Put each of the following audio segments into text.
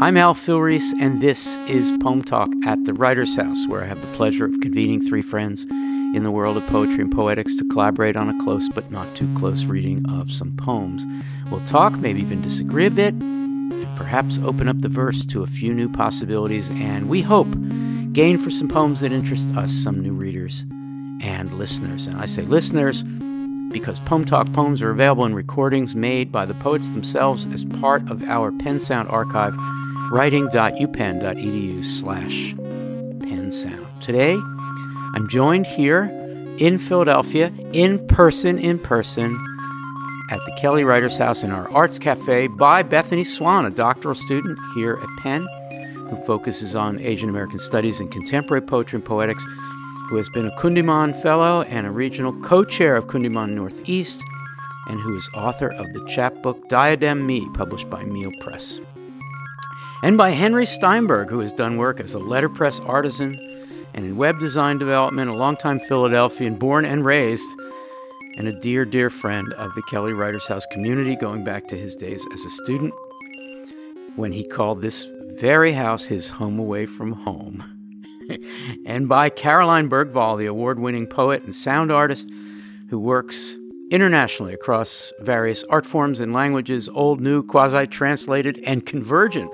I'm Al Filreis, and this is Poem Talk at the Writer's House, where I have the pleasure of convening three friends in the world of poetry and poetics to collaborate on a close but not too close reading of some poems. We'll talk, maybe even disagree a bit, and perhaps open up the verse to a few new possibilities, and we hope gain for some poems that interest us some new readers and listeners. And I say listeners because Poem Talk poems are available in recordings made by the poets themselves as part of our PennSound archive, writing.upenn.edu slash pennsound. Today, I'm joined here in Philadelphia, in person, in person, at the Kelly Writers House in our Arts Cafe by Bethany Swan, a doctoral student here at Penn who focuses on Asian American studies and contemporary poetry and poetics who has been a Kundiman Fellow and a regional co chair of Kundiman Northeast, and who is author of the chapbook Diadem Me, published by Meehl Press. And by Henry Steinberg, who has done work as a letterpress artisan and in web design development, a longtime Philadelphian, born and raised, and a dear, dear friend of the Kelly Writers House community, going back to his days as a student when he called this very house his home away from home. and by Caroline Bergvall, the award winning poet and sound artist who works internationally across various art forms and languages, old, new, quasi translated, and convergent.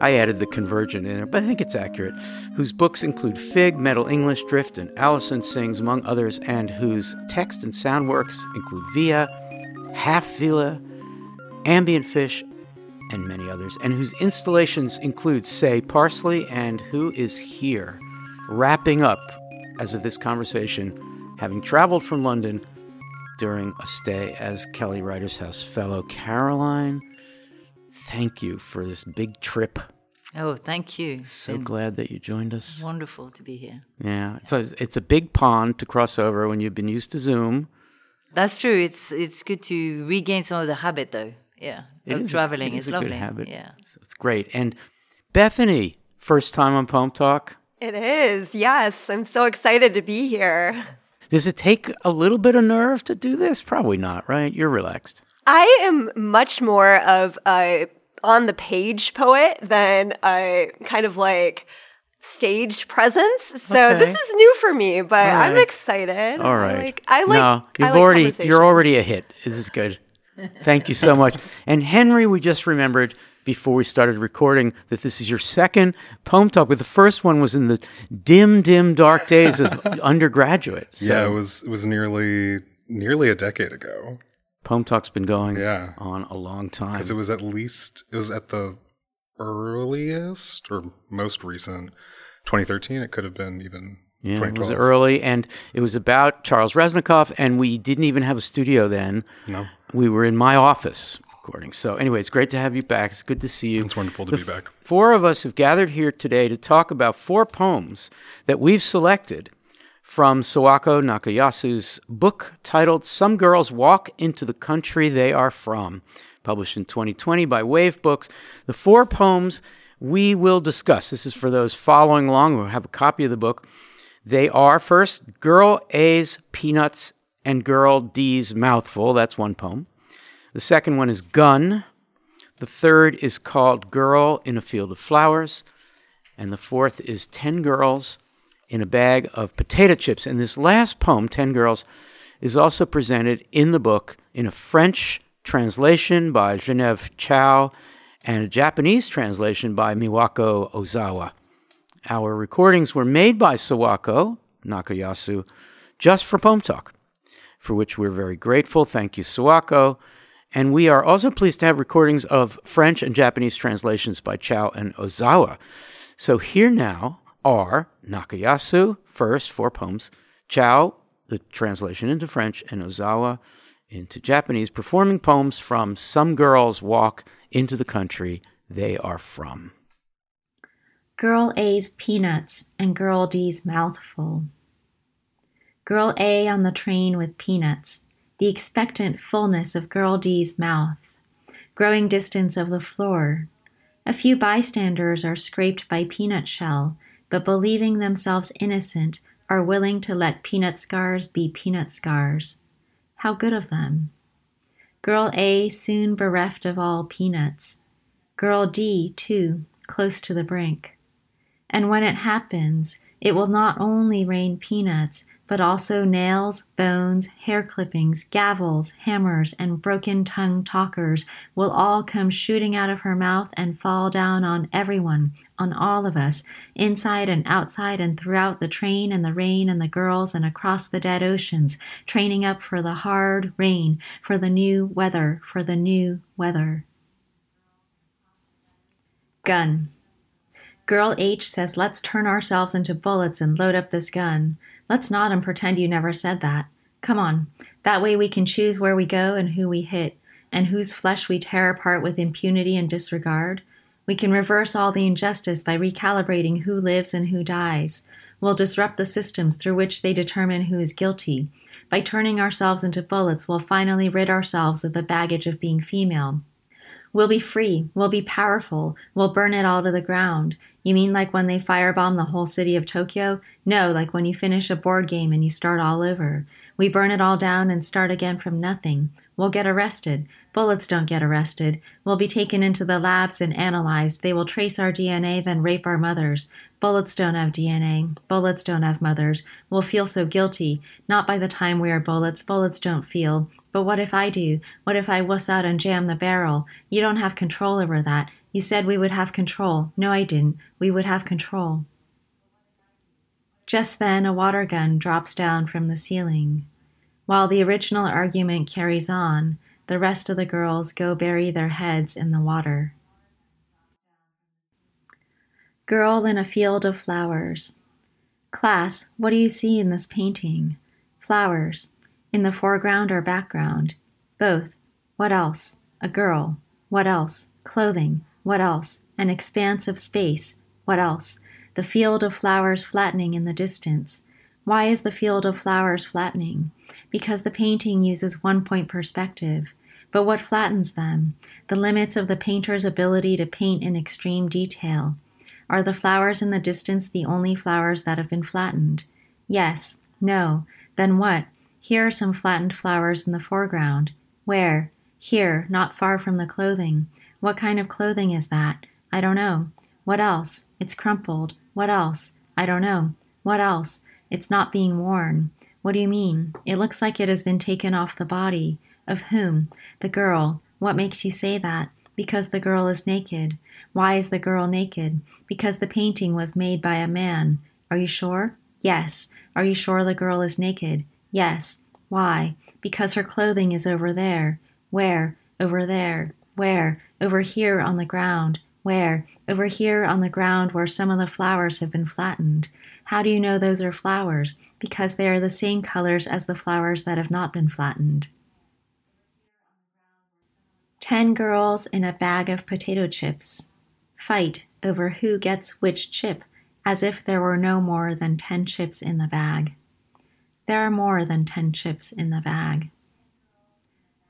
I added the convergent in there, but I think it's accurate. Whose books include Fig, Meddle English, Drift, and Alyson Singes, among others, and whose text and sound works include Via, Half Villa, Ambient Fish, and many others, and whose installations include Say Parsley and Who Is Here. Wrapping up, as of this conversation, having traveled from London during a stay as Kelly Writers House fellow. Caroline, thank you for this big trip. Oh, thank you. So glad that you joined us. Wonderful to be here. Yeah, so it's a big pond to cross over when you've been used to Zoom. That's true. It's it's good to regain some of the habit, though. Yeah, It is a- traveling it is a lovely. Good habit. Yeah. So it's great. And Bethany, first time on Poem Talk. It is, yes. I'm so excited to be here. Does it take a little bit of nerve to do this? Probably not, right? You're relaxed. I am much more of a on the page poet than a kind of like stage presence. So Okay. this is new for me, but All I'm excited. All right. I like I like no, you've like already you're already a hit. This is good. Thank you so much. And Henry, we just remembered before we started recording that this is your second poem talk, but the first one was in the dim, dim, dark days of undergraduate. So yeah, it was it was nearly nearly a decade ago poem talk's been going Yeah. on a long time. because it was at least it was at the earliest or most recent 2013. It could have been even Yeah, it was early, and it was about Charles Reznikoff, and we didn't even have a studio then. No, We were in my office recording. So, anyway, it's great to have you back. It's good to see you. it's wonderful to The be back. Four of us have gathered here today to talk about four poems that we've selected from Sawako Nakayasu's book titled Some Girls Walk into the Country They Are From, published in 2020 by Wave Books. The four poems we will discuss. This is for those following along who have a copy of the book. They are first Girl A's Peanuts and Girl D's Mouthful. That's one poem. The second one is Gun. The third is called Girl in a Field of Flowers. And the fourth is 10 Girls in a Bag of Potato Chips. And this last poem, 10 Girls, is also presented in the book in a French translation by Genevieve Chow and a Japanese translation by Miwako Ozawa. Our recordings were made by Sawako Nakayasu just for Poem Talk, for which we're very grateful. Thank you, Sawako. And we are also pleased to have recordings of French and Japanese translations by Chow and Ozawa. So here now are Nakayasu, first, four poems, Chow, the translation into French, and Ozawa into Japanese, performing poems from Some Girls Walk into the Country They Are From. Girl A's peanuts and Girl D's mouthful. Girl A on the train with peanuts, the expectant fullness of Girl D's mouth, growing distance of the floor. A few bystanders are scraped by peanut shell, but believing themselves innocent, are willing to let peanut scars be peanut scars. How good of them. Girl A soon bereft of all peanuts. Girl D, too, close to the brink. And when it happens, it will not only rain peanuts, but also nails, bones, hair clippings, gavels, hammers, and broken tongue talkers will all come shooting out of her mouth and fall down on everyone, on all of us, inside and outside and throughout the train and the rain and the girls and across the dead oceans, training up for the hard rain, for the new weather, for the new weather. Gun. Girl H says, let's turn ourselves into bullets and load up this gun. Let's nod and pretend you never said that. Come on. That way we can choose where we go and who we hit, and whose flesh we tear apart with impunity and disregard. We can reverse all the injustice by recalibrating who lives and who dies. We'll disrupt the systems through which they determine who is guilty. By turning ourselves into bullets, we'll finally rid ourselves of the baggage of being female. We'll be free. We'll be powerful. We'll burn it all to the ground. You mean like when they firebomb the whole city of Tokyo? No, like when you finish a board game and you start all over. We burn it all down and start again from nothing. We'll get arrested. Bullets don't get arrested. We'll be taken into the labs and analyzed. They will trace our DNA, then rape our mothers. Bullets don't have DNA. Bullets don't have mothers. We'll feel so guilty. Not by the time we are bullets. Bullets don't feel. But what if I do? What if I wuss out and jam the barrel? You don't have control over that. You said we would have control. No, I didn't. We would have control. Just then, a water gun drops down from the ceiling. While the original argument carries on, the rest of the girls go bury their heads in the water. Girl in a field of flowers. Class, what do you see in this painting? Flowers. In the foreground or background? Both. What else? A girl. What else? Clothing. What else? An expanse of space. What else? The field of flowers flattening in the distance. Why is the field of flowers flattening? Because the painting uses one point perspective. But what flattens them? The limits of the painter's ability to paint in extreme detail. Are the flowers in the distance the only flowers that have been flattened? Yes. No. Then what? Here are some flattened flowers in the foreground. Where? Here, not far from the clothing. What kind of clothing is that? I don't know. What else? It's crumpled. What else? I don't know. What else? It's not being worn. What do you mean? It looks like it has been taken off the body. Of whom? The girl. What makes you say that? Because the girl is naked. Why is the girl naked? Because the painting was made by a man. Are you sure? Yes. Are you sure the girl is naked? Yes. Why? Because her clothing is over there. Where? Over there. Where? Over here on the ground. Where? Over here on the ground where some of the flowers have been flattened. How do you know those are flowers? Because they are the same colors as the flowers that have not been flattened. Ten girls in a bag of potato chips fight over who gets which chip, as if there were no more than ten chips in the bag. There are more than ten chips in the bag.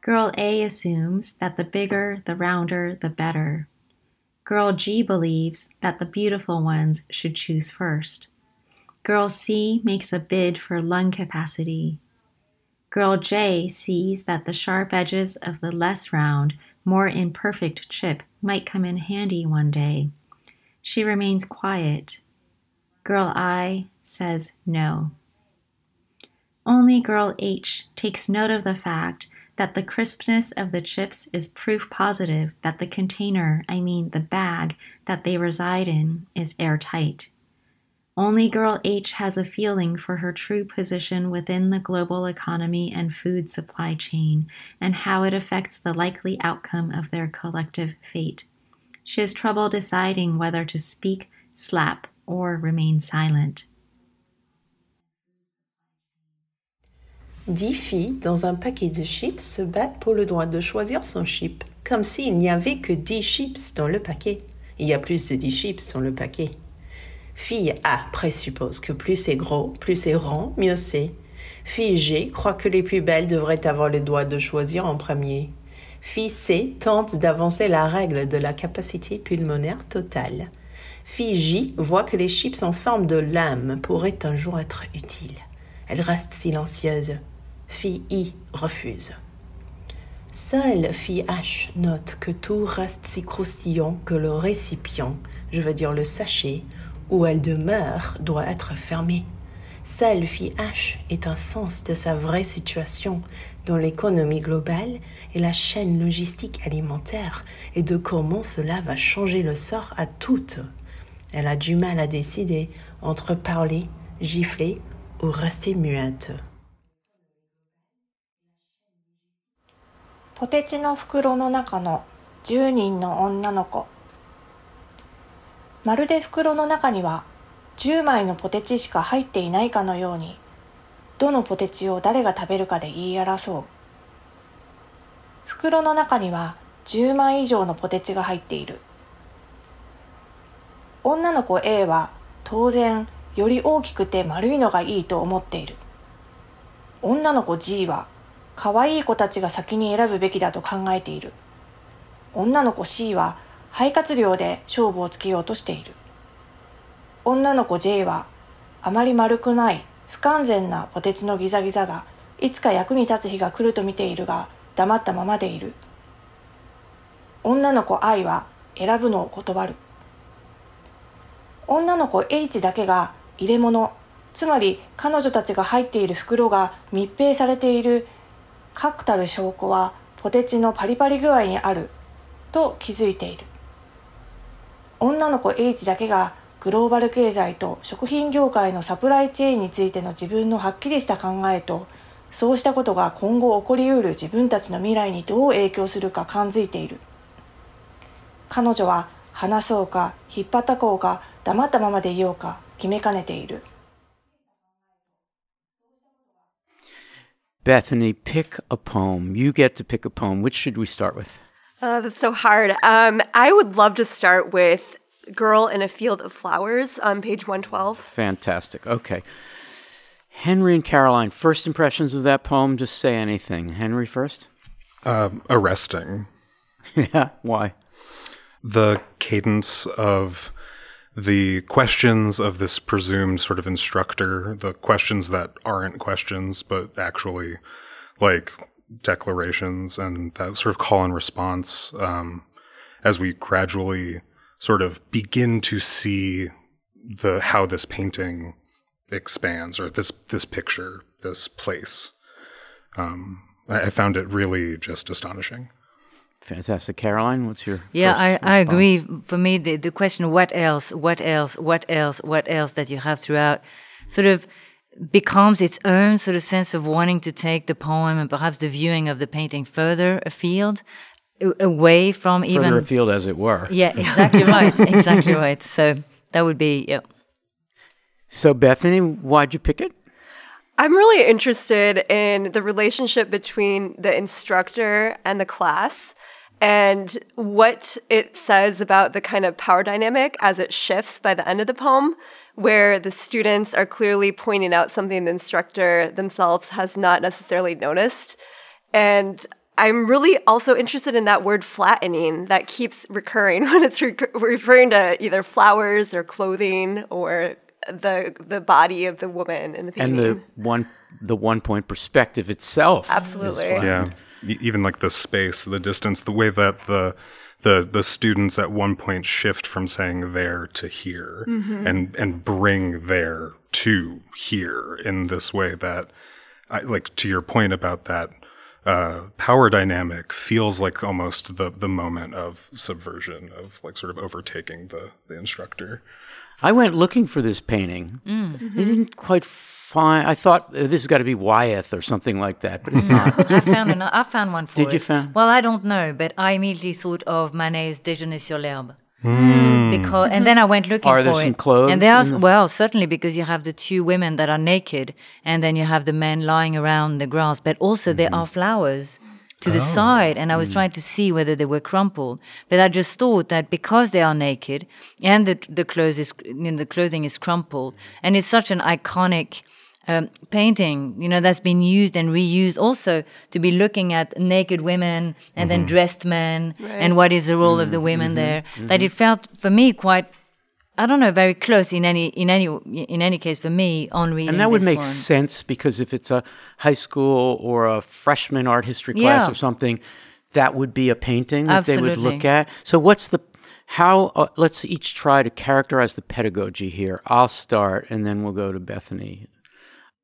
Girl A assumes that the bigger, the rounder, the better. Girl G believes that the beautiful ones should choose first. Girl C makes a bid for lung capacity. Girl J sees that the sharp edges of the less round, more imperfect chip might come in handy one day. She remains quiet. Girl I says no. Only girl H takes note of the fact that the crispness of the chips is proof positive that the container, I mean the bag, that they reside in is airtight. Only girl H has a feeling for her true position within the global economy and food supply chain and how it affects the likely outcome of their collective fate. She has trouble deciding whether to speak, slap, or remain silent. Dix filles dans un paquet de chips se battent pour le droit de choisir son chip, comme s'il n'y avait que dix chips dans le paquet. Il y a plus de dix chips dans le paquet. Fille A présuppose que plus c'est gros, plus c'est rond, mieux c'est. Fille G croit que les plus belles devraient avoir le droit de choisir en premier. Fille C tente d'avancer la règle de la capacité pulmonaire totale. Fille J voit que les chips en forme de lame pourraient un jour être utiles. Elle reste silencieuse. Fille I refuse. Seule fille H note que tout reste si croustillant que le récipient, je veux dire le sachet, où elle demeure doit être fermé. Seule fille H est un sens de sa vraie situation dans l'économie globale et la chaîne logistique alimentaire et de comment cela va changer le sort à toutes. Elle a du mal à décider entre parler, gifler ou rester muette. ポテチの袋の中の10人の女の子。 まるで袋の中には10枚のポテチしか入っていないかのように、どのポテチを誰が食べるかで言い争う。袋の中には10枚以上のポテチが入っている。女の子 A は当然より大きくて丸いのがいいと思っている。女の子 G は可愛い子たちが先に選ぶべきだと考えている。女の子 C は肺活量で勝負をつけようとしている。女の子 J はあまり丸くない不完全なポテチのギザギザがいつか役に立つ日が来ると見ているが黙ったままでいる。女の子 I は選ぶのを断る。女の子 H だけが入れ物、つまり彼女たちが入っている袋が密閉されている確たる証拠はポテチのパリパリ具合にあると気づいている。女の子 H だけがグローバル経済と食品業界のサプライチェーンについての自分のはっきりした考えとそうしたことが今後起こりうる自分たちの未来にどう影響するか感づいている彼女は話そうか引っ張ったこうか黙ったままでいようか決めかねている Bethany, pick a poem. You get to pick a poem. Which should we start with? Oh, that's so hard. Um, I would love to start with Girl in a Field of Flowers on page 112. Fantastic. Okay. Henry and Caroline, first impressions of that poem, just say anything. Henry first? Um, arresting. yeah, why? The cadence of the questions of this presumed sort of instructor, the questions that aren't questions, but actually like declarations and that sort of call and response um, as we gradually sort of begin to see the how this painting expands or this this picture, this place. Um, I, I found it really just astonishing. Fantastic. Caroline, what's your Yeah, first I, I agree. For me, the, the question, what else, what else, what else, what else that you have throughout sort of becomes its own sort of sense of wanting to take the poem and perhaps the viewing of the painting further afield, away from Further even. afield, as it were. Yeah, exactly right. Exactly right. So that would be, yeah. So, Bethany, why'd you pick it? I'm really interested in the relationship between the instructor and the class and what it says about the kind of power dynamic as it shifts by the end of the poem, where the students are clearly pointing out something the instructor themselves has not necessarily noticed. And I'm really also interested in that word flattening that keeps recurring when it's re- referring to either flowers or clothing or the the body of the woman in the painting. And the one the one point perspective itself. Absolutely. Yeah, even like the space, the distance, the way that the the the students at one point shift from saying there to here, and and bring there to here in this way that, I, like to your point about that uh, power dynamic, feels like almost the the moment of subversion of like sort of overtaking the the instructor. I went looking for this painting. I didn't quite find. I thought uh, this has got to be Wyeth or something like that, but it's not. I found an, I found one for Did it. you found- Well, I don't know, but I immediately thought of Manet's Déjeuner sur l'herbe. Because and then I went looking Are for there it. some clothes And there's in the- well, certainly because you have the two women that are naked, and then you have the men lying around the grass. But also there Mm-hmm. are flowers to the Oh. side, and I Mm. was trying to see whether they were crumpled. But I just thought that because they are naked and the the clothes is you know, the clothing is crumpled, and it's such an iconic um, painting, you know, that's been used and reused also to be looking at naked women and then dressed men and what is the role of the women there. That it felt for me quite I don't know, very close in any in any in any case for me on reading. And that would this make one. sense because if it's a high school or a freshman art history class Yeah. or something, that would be a painting that they would look at. So what's the how? Uh, let's each try to characterize the pedagogy here. I'll start, and then we'll go to Bethany.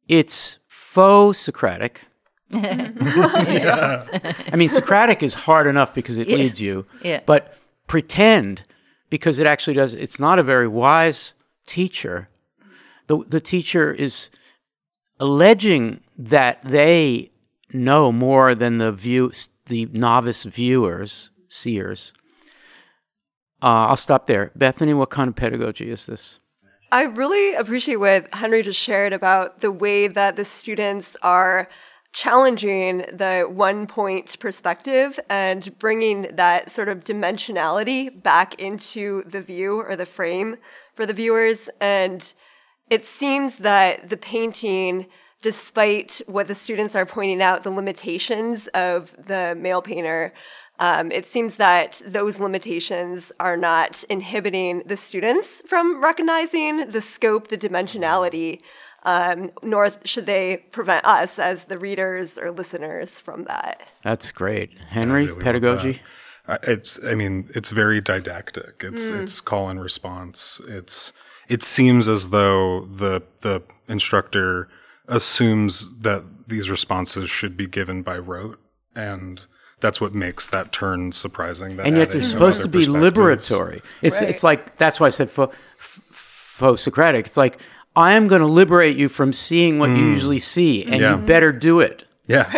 It's faux Socratic. I mean, Socratic is hard enough because it leads you. Yeah. But pretend because it actually does. It's not a very wise teacher. The the teacher is alleging that they know more than the view the novice viewers seers. Uh, I'll stop there. Bethany, what kind of pedagogy is this? I really appreciate what Henry just shared about the way that the students are challenging the one point perspective and bringing that sort of dimensionality back into the view or the frame for the viewers. And it seems that the painting, despite what the students are pointing out, the limitations of the male painter, um, it seems that those limitations are not inhibiting the students from recognizing the scope, the dimensionality, um, nor should they prevent us as the readers or listeners from that. That's great. Henry, really pedagogy? that. Uh, It's, I mean, it's very didactic. It's, it's call and response. It's, it seems as though the, the instructor assumes that these responses should be given by rote. And that's what makes that turn surprising. That and yet adding they're supposed to be perspectives. liberatory. It's it's like that's why I said faux, faux Socratic. It's like I am going to liberate you from seeing what you mm. usually see, and Yeah. you better do it. Yeah.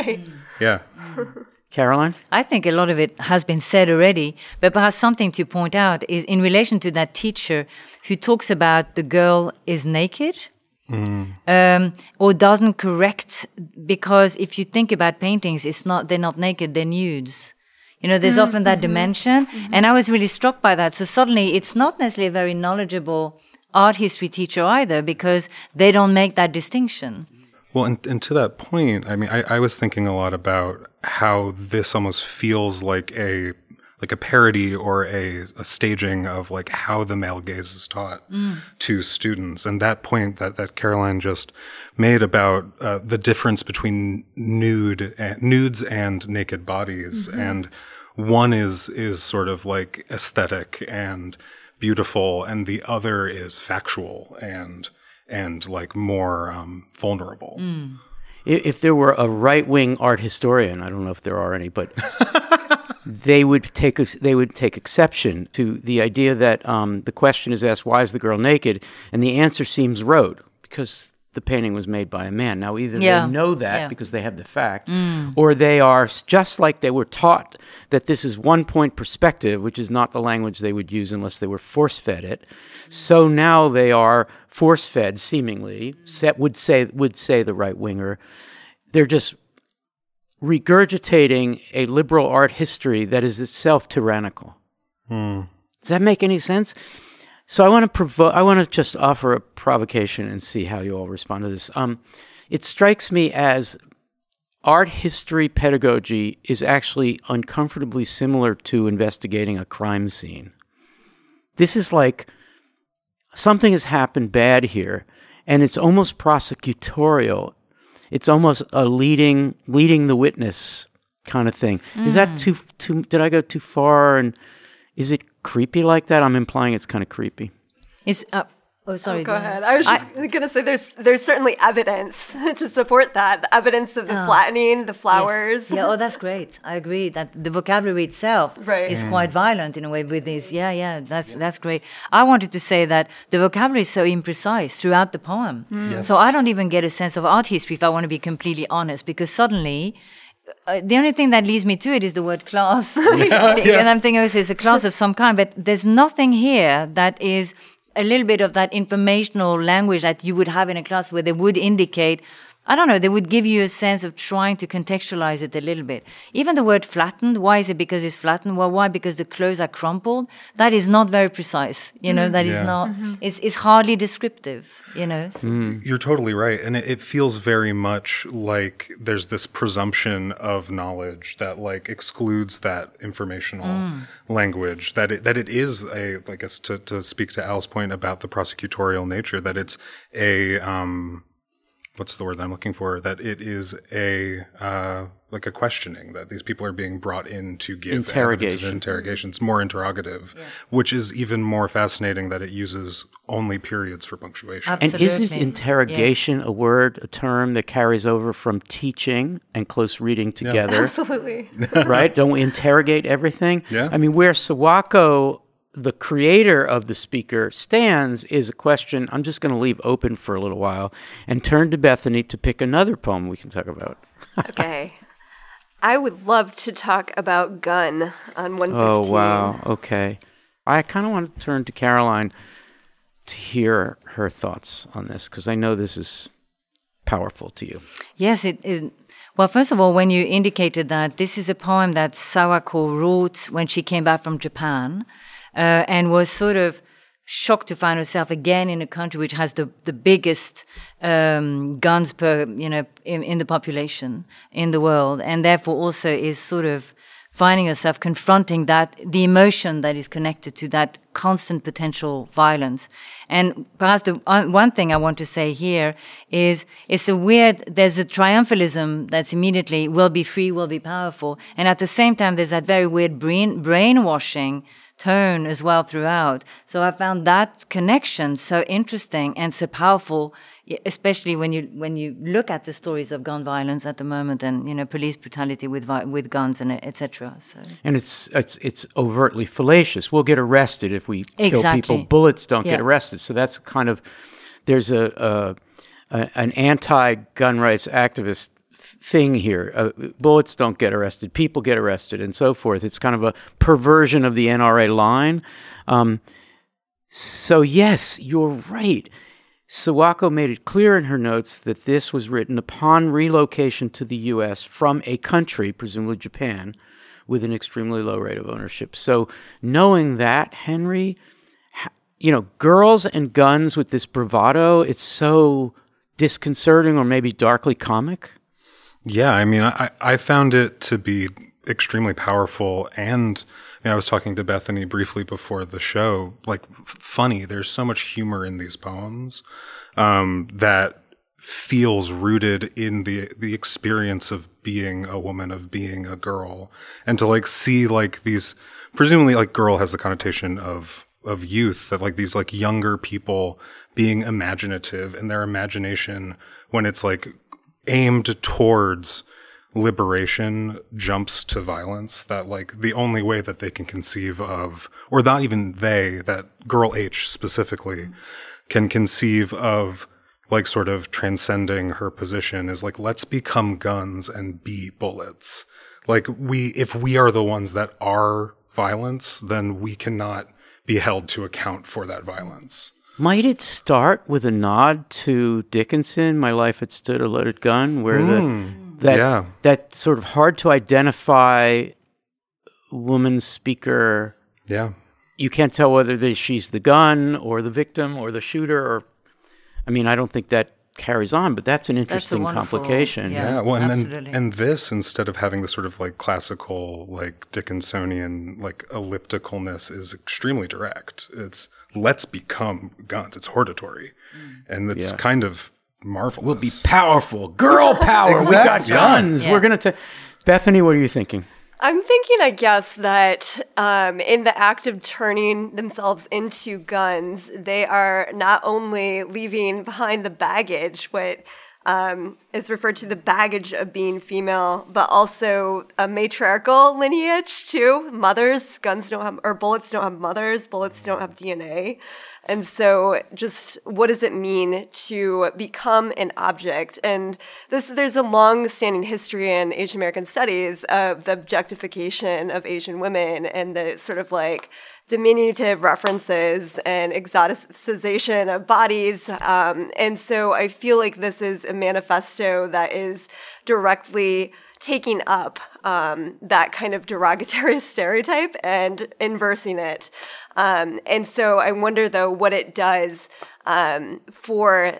Yeah. Caroline, I think a lot of it has been said already, but perhaps something to point out is in relation to that teacher who talks about the girl is naked. Mm. Um, or doesn't correct because if you think about paintings, it's not they're not naked, they're nudes. You know, there's mm, often that mm-hmm. dimension, mm-hmm. and I was really struck by that. So suddenly, it's not necessarily a very knowledgeable art history teacher either because they don't make that distinction. Well, and, and to that point, I mean, I, I was thinking a lot about how this almost feels like a like a parody or a, a staging of like how the male gaze is taught to students, and that point that that Caroline just made about uh, the difference between nude and, nudes and naked bodies, and one is is sort of like aesthetic and beautiful, and the other is factual and and like more um, vulnerable. i- if there were a right wing art historian, I don't know if there are any, but they would take they would take exception to the idea that um, the question is asked, "Why is the girl naked?" and the answer seems rote because the painting was made by a man. Now, either Yeah. they know that Yeah. because they have the fact, mm. or they are just like they were taught that this is one point perspective, which is not the language they would use unless they were force fed it. So now they are force fed, seemingly. Set would say would say the right winger. They're just regurgitating a liberal art history that is itself tyrannical. Hmm. Does that make any sense? So I want to provoke. I want to just offer a provocation and see how you all respond to this. Um, it strikes me as art history pedagogy is actually uncomfortably similar to investigating a crime scene. This is like something has happened bad here, and it's almost prosecutorial. It's almost a leading leading the witness kind of thing. Is that too too? Did I go too far? And is it creepy like that? I'm implying it's kind of creepy. It's uh, oh sorry. Go ahead. I was just going to say there's there's certainly evidence to support that. The evidence of the flattening, the flowers. Yeah, oh, that's great. I agree that the vocabulary itself Right. is quite violent in a way with this. Yeah, yeah, that's that's great. I wanted to say that the vocabulary is so imprecise throughout the poem. Yes. So I don't even get a sense of art history if I want to be completely honest, because suddenly. Uh, the only thing that leads me to it is the word class. And I'm thinking, oh, it's a class of some kind, but there's nothing here that is a little bit of that informational language that you would have in a class where they would indicate I don't know, they would give you a sense of trying to contextualize it a little bit. Even the word flattened, why is it because it's flattened? Well, why? Because the clothes are crumpled? That is not very precise. You know, mm. that is Yeah. not, mm-hmm. it's, it's hardly descriptive, you know. So- You're totally right. And it, it feels very much like there's this presumption of knowledge that like excludes that informational mm. language, that it, that it is a, I guess to, to speak to Al's point about the prosecutorial nature, that it's a, um, what's the word that I'm looking for? That it is a, uh, like a questioning that these people are being brought in to give evidence of Interrogation. interrogation. It's more interrogative, which is even more fascinating that it uses only periods for punctuation. And isn't interrogation Yes. a word, a term that carries over from teaching and close reading together? Absolutely. right? Don't we interrogate everything? Yeah. I mean, where Sawako, the creator of the speaker, stands is a question I'm just going to leave open for a little while and turn to Bethany to pick another poem we can talk about. Okay. I would love to talk about gun on 115. Oh, wow. Okay. I kind of want to turn to Caroline to hear her thoughts on this because I know this is powerful to you. Yes, it, it. Well, first of all, when you indicated that this is a poem that Sawako wrote when she came back from Japan, uh, and was sort of shocked to find herself again in a country which has the the biggest um, guns per you know in, in the population in the world, and therefore also is sort of finding herself confronting that the emotion that is connected to that constant potential violence. And perhaps the uh, one thing i want to say here is it's a weird there's a triumphalism that's immediately will be free will be powerful and at the same time there's that very weird brain brainwashing tone as well throughout so i found that connection so interesting and so powerful especially when you when you look at the stories of gun violence at the moment and you know police brutality with with guns and etc so And it's it's it's overtly fallacious. We'll get arrested if we kill people. Bullets don't get arrested. So that's kind of there's a, a, a an anti-gun rights activist thing here. Uh, bullets don't get arrested. People get arrested, and so forth. It's kind of a perversion of the NRA line. Um, so yes, you're right. Sawako made it clear in her notes that this was written upon relocation to the U.S. from a country, presumably Japan, with an extremely low rate of ownership. So, knowing that, Henry, you know, girls and guns with this bravado, it's so disconcerting or maybe darkly comic. Yeah, I mean, I, I found it to be extremely powerful. And know, I was talking to Bethany briefly before the show, like f- funny. There's so much humor in these poems um, that feels rooted in the the experience of being a woman, of being a girl, and to like see like these. Presumably, like girl has the connotation of of youth that like these like younger people being imaginative and their imagination when it's like aimed towards liberation jumps to violence that like the only way that they can conceive of or not even they that girl h specifically can conceive of like sort of transcending her position is like let's become guns and be bullets. Like we if we are the ones that are violence then we cannot be held to account for that violence Might it start with a nod to Dickinson, "My Life Had Stood a Loaded Gun," where the hmm. that yeah. that sort of hard to identify woman speaker yeah you can't tell whether the, she's the gun or the victim or the shooter or i mean i don't think that carries on but that's an interesting wonderful- complication yeah. Yeah, well, and absolutely. then and this instead of having the sort of like classical, like Dickinsonian, like ellipticalness is extremely direct. It's let's become guns. It's hortatory, mm. and it's Yeah. kind of marvelous. we'll be powerful girl power we got guns Yeah. we're gonna ta- bethany what are you thinking I'm thinking, I guess, that um, in the act of turning themselves into guns, they are not only leaving behind the baggage, what um, is referred to the baggage of being female, but also a matriarchal lineage too. Mothers, guns don't have, or bullets don't have mothers, bullets don't have DNA. And so, just what does it mean to become an object? And this, there's a long-standing history in Asian American studies of the objectification of Asian women and the sort of like diminutive references and exoticization of bodies. Um, and so I feel like this is a manifesto that is directly taking up um, that kind of derogatory stereotype and inversing it. Um, and so I wonder, though, what it does um, for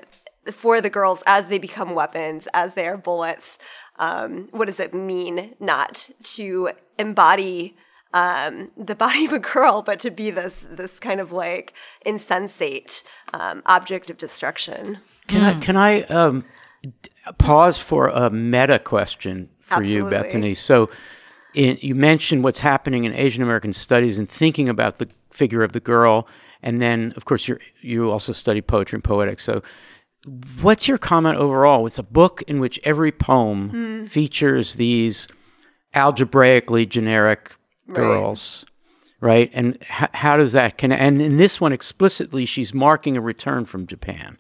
for the girls as they become weapons, as they are bullets. Um, what does it mean not to embody um, the body of a girl, but to be this this kind of like insensate um, object of destruction? Can I can I um, pause for a meta question for you, Bethany? So, in, you mentioned what's happening in Asian American studies and thinking about the figure of the girl, and then of course you you also study poetry and poetics. So, what's your comment overall? It's a book in which every poem features these algebraically generic girls. Right, and h- how does that connect? And in this one explicitly, she's marking a return from Japan.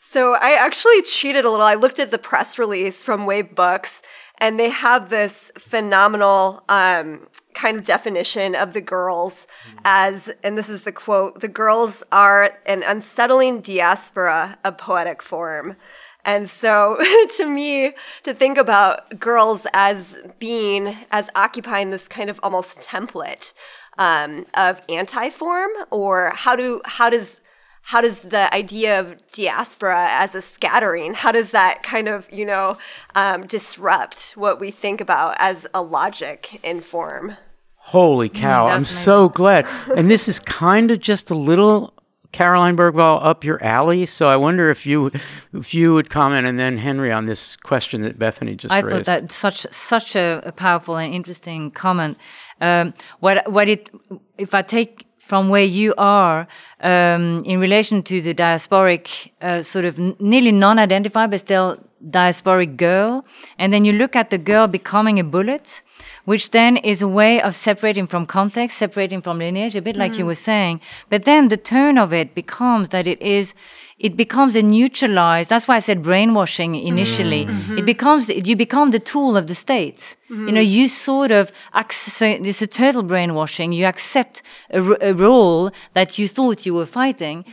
So I actually cheated a little. I looked at the press release from Wave Books, and they have this phenomenal um, kind of definition of the girls as, and this is the quote: "The girls are an unsettling diaspora of poetic form." And so, to me, to think about girls as being, as occupying this kind of almost template um, of anti-form, or how do how does how does the idea of diaspora as a scattering how does that kind of you know um, disrupt what we think about as a logic in form Holy cow! I'm that's so glad. And this is kind of just a little Caroline Bergvall up your alley. So I wonder if you if you would comment, and then Henry on this question that Bethany just I raised. thought that such such a, a powerful and interesting comment. Um, what what it if I take from where you are um, in relation to the diasporic uh, sort of n- nearly non-identified but still diasporic girl, and then you look at the girl becoming a bullet, which then is a way of separating from context, separating from lineage, a bit like you mm. were saying. But then the tone of it becomes that it is it becomes a neutralized. That's why I said brainwashing initially. Mm. Mm-hmm. It becomes you become the tool of the state. You know, you sort of acc- so it's a total brainwashing. You accept a, r- a role that you thought you were fighting,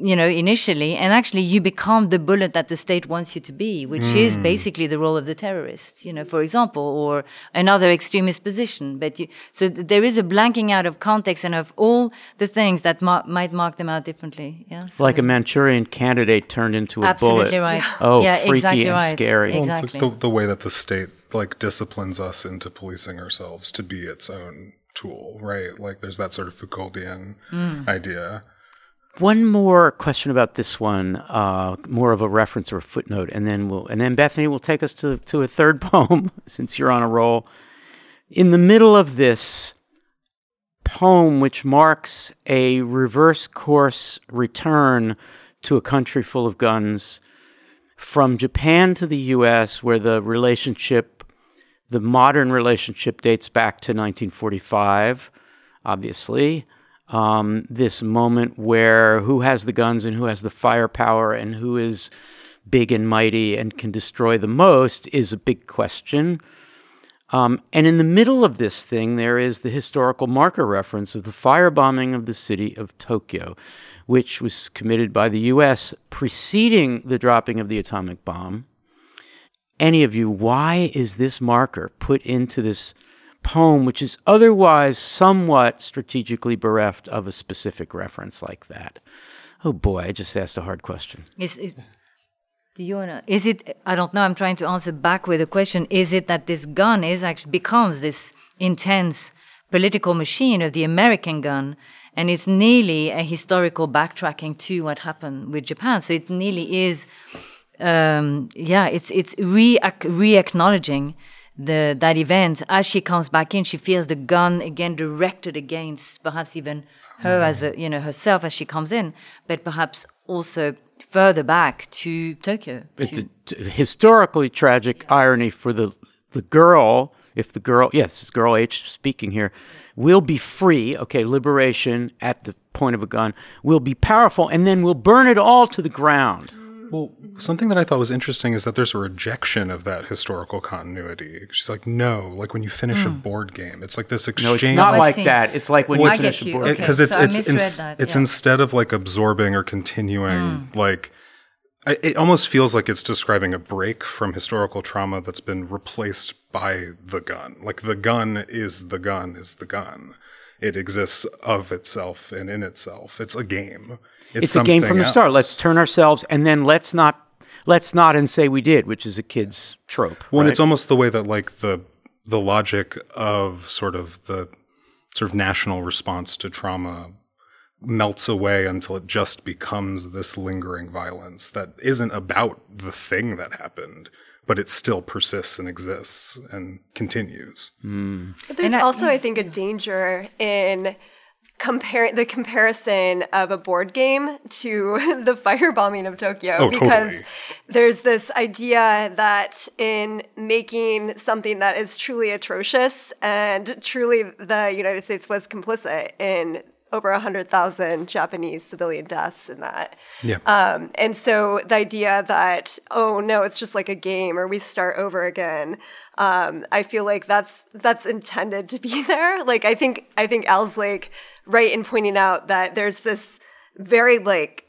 you know, initially, and actually you become the bullet that the state wants you to be, which is hmm. basically the role of the terrorist. You know, for example, or another extremist position. But you, so th- there is a blanking out of context and of all the things that ma- might mark them out differently. Yeah, so- like a Manchurian candidate turned into a Absolutely bullet. right. Oh, yeah, freaky exactly and right. scary. Well, Exactly. the, the way that the state like disciplines us into policing ourselves to be its own tool, right? Like there's that sort of Foucauldian Mm. idea. One more question about this one, uh, more of a reference or a footnote, and then we'll and then Bethany will take us to to a third poem since you're on a roll. In the middle of this poem, which marks a reverse course return to a country full of guns, from Japan to the U.S., where the relationship, the modern relationship, dates back to 1945, obviously um, this moment where who has the guns and who has the firepower and who is big and mighty and can destroy the most is a big question. Um, and in the middle of this thing, there is the historical marker reference of the firebombing of the city of Tokyo, which was committed by the U.S. preceding the dropping of the atomic bomb. Any of you, why is this marker put into this poem, which is otherwise somewhat strategically bereft of a specific reference like that? Oh boy, I just asked a hard question. Is, is, do you wanna? Is it? I don't know. I'm trying to answer back with a question. Is it that this gun is actually becomes this intense political machine of the American gun, and it's nearly a historical backtracking to what happened with Japan? So it nearly is. Um, yeah, it's it's re re acknowledging the that event as she comes back in. She feels the gun again directed against perhaps even her as a you know herself as she comes in, but perhaps also further back to Tokyo. It's to- a historically tragic irony for the the girl. If the girl, yes, it's girl H speaking here, will be free. Okay, liberation at the point of a gun will be powerful, and then we'll burn it all to the ground. Well, something that I thought was interesting is that there's a rejection of that historical continuity. She's like, no, like when you finish a hmm. board game, it's like this exchange. No, exchange. it's not oh, like see. that. It's like when I you get finish a you. board Okay. because it's so I it's misread ins- that, it's instead of like absorbing or continuing hmm. like it almost feels like it's describing a break from historical trauma that's been replaced by the gun like the gun is the gun is the gun it exists of itself and in itself it's a game It's a game from the start. Let's turn ourselves, and then let's not let's not and say we did, which is a kid's trope. Well, right? it's almost the way that like the the logic of sort of the sort of national response to trauma melts away until it just becomes this lingering violence that isn't about the thing that happened, but it still persists and exists and continues. Mm. But there's And I- also, I think, a danger in comparing the comparison of a board game to the firebombing of Tokyo Oh, because totally. there's this idea that in making something that is truly atrocious and truly the United States was complicit in over 100,000 Japanese civilian deaths in that. Yeah. Um, and so the idea that, oh no, it's just like a game or we start over again. Um, I feel like that's that's intended to be there. Like I think I think Al's like right in pointing out that there's this very like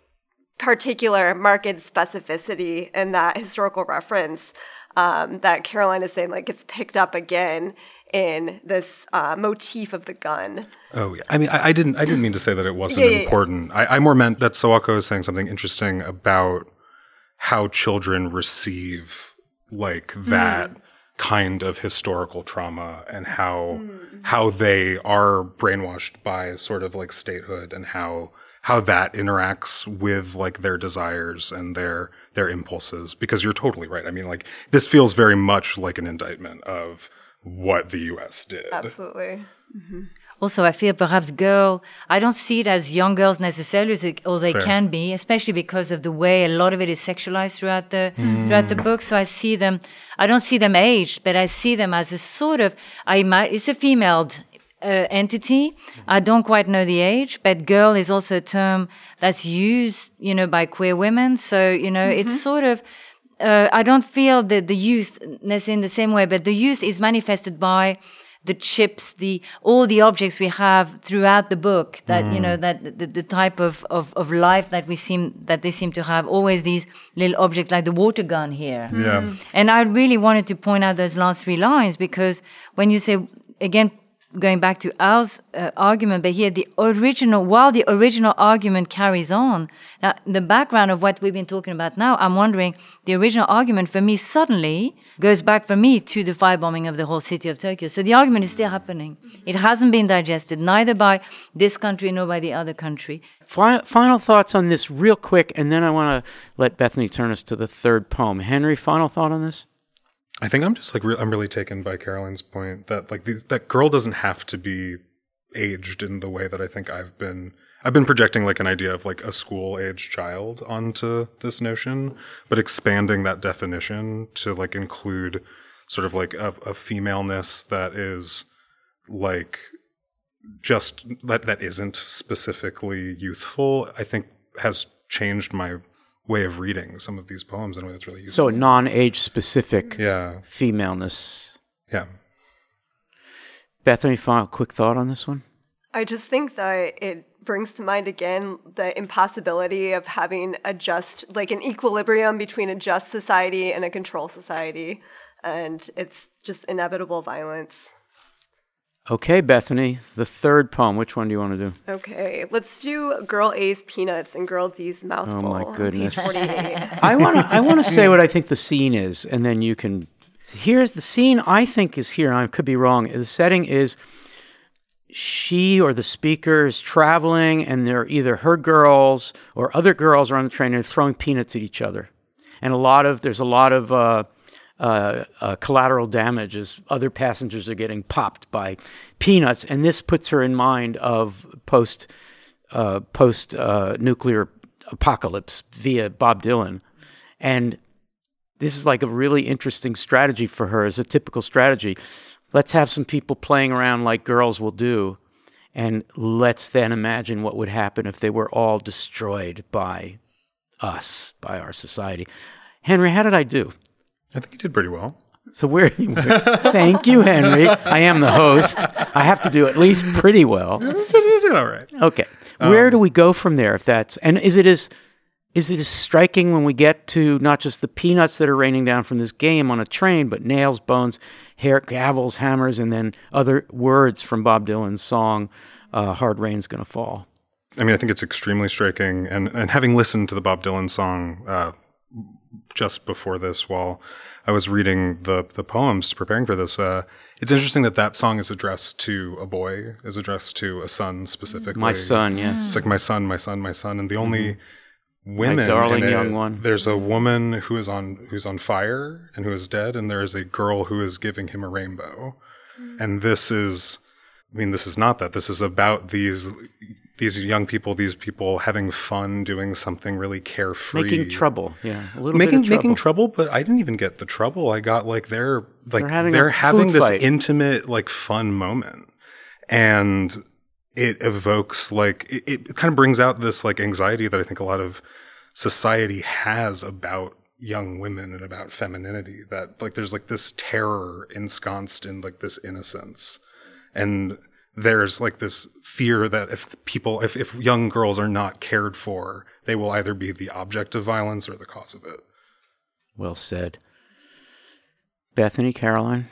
particular market specificity in that historical reference um, that Caroline is saying like it's picked up again in this uh, motif of the gun. Oh yeah. I mean, I, I didn't. I didn't mean to say that it wasn't Yeah, yeah, yeah. important. I, I more meant that Sawako is saying something interesting about how children receive like that kind of historical trauma and how how they are brainwashed by sort of like statehood and how how that interacts with like their desires and their their impulses because you're totally right. I mean like this feels very much like an indictment of what the US did. Absolutely. Mm-hmm. Also, I feel perhaps girl, I don't see it as young girls necessarily, as it- or they Fair. can be, especially because of the way a lot of it is sexualized throughout the throughout the mm. book. So I see them, I don't see them aged, but I see them as a sort of, I might, it's a female uh, entity. I mm-hmm. don't quite know the age, but girl is also a term that's used, you know, by queer women. So you know, it's mm-hmm. sort of. Uh, I don't feel the the youth necessarily in the same way, but the youth is manifested by the chips, the all the objects we have throughout the book. That you know that the, the type of, of of life that we seem that they seem to have. Always these little objects like the water gun here. Yeah. And I really wanted to point out those last three lines because when you say, again, going back to Al's uh, argument, but here the original, while the original argument carries on, now the background of what we've been talking about now, I'm wondering, the original argument for me suddenly goes back for me to the firebombing of the whole city of Tokyo. So the argument is still happening. It hasn't been digested, neither by this country nor by the other country. Final, final thoughts on this, real quick, and then I want to let Bethany turn us to the third poem. Henry, final thought on this? I think I'm just like re- I'm really taken by Caroline's point that like these, that girl doesn't have to be aged in the way that I think I've been I've been projecting like an idea of like a school age child onto this notion, but expanding that definition to like include sort of like a, a femaleness that is like just that that isn't specifically youthful. I think has changed my way of reading some of these poems in a way that's really So useful. a non-age specific yeah, femaleness. yeah. Bethany, final quick thought on this one? I just think that it brings to mind again the impossibility of having a just, like an equilibrium between a just society and a control society. And it's just inevitable violence. Okay, Bethany, the third poem. Which one do you want to do? Okay, let's do Girl A's Peanuts and Girl D's Mouthful. Oh, my goodness. Page 48. I want to. I want to say what I think the scene is, and then you can. Here's the scene. I think is here. I could be wrong. The setting is she or the speaker is traveling, and they're either her girls or other girls are on the train and they're throwing peanuts at each other, and a lot of there's a lot of. Uh, uh, uh, collateral damage as other passengers are getting popped by peanuts, and this puts her in mind of post uh, post uh, nuclear apocalypse via Bob Dylan, and this is like a really interesting strategy for her as a typical strategy. Let's have some people playing around like girls will do, and let's then imagine what would happen if they were all destroyed by us, by our society. Henry, how did I do? I think you did pretty well. So where? thank you, Henry. I am the host. I have to do at least pretty well. You did all right. Okay. Where do we go from there? If that's and is it as is it as striking when we get to not just the peanuts that are raining down from this game on a train, but nails, bones, hair, gavels, hammers, and then other words from Bob Dylan's song uh, "Hard Rain's Gonna Fall." I mean, I think it's extremely striking. And, and having listened to the Bob Dylan song uh, just before this, while I was reading the the poems preparing for this, uh, it's interesting that that song is addressed to a boy, is addressed to a son specifically. My son, yes. Mm. It's like my son, my son, my son, and the only mm-hmm. women, my darling in it, young one. There's a mm-hmm. woman who is on who's on fire and who is dead, and there is a girl who is giving him a rainbow. Mm. And this is, I mean, this is not that. This is about these these young people, these people having fun, doing something really carefree, Making trouble, yeah, a little making trouble. making trouble. But I didn't even get the trouble. I got like they're like They're having they're having this fight. intimate like fun moment, and it evokes like it, it kind of brings out this like anxiety that I think a lot of society has about young women and about femininity that like there's like this terror ensconced in like this innocence and there's like this fear that if people if, if young girls are not cared for they will either be the object of violence or the cause of it Well said, Bethany, Caroline.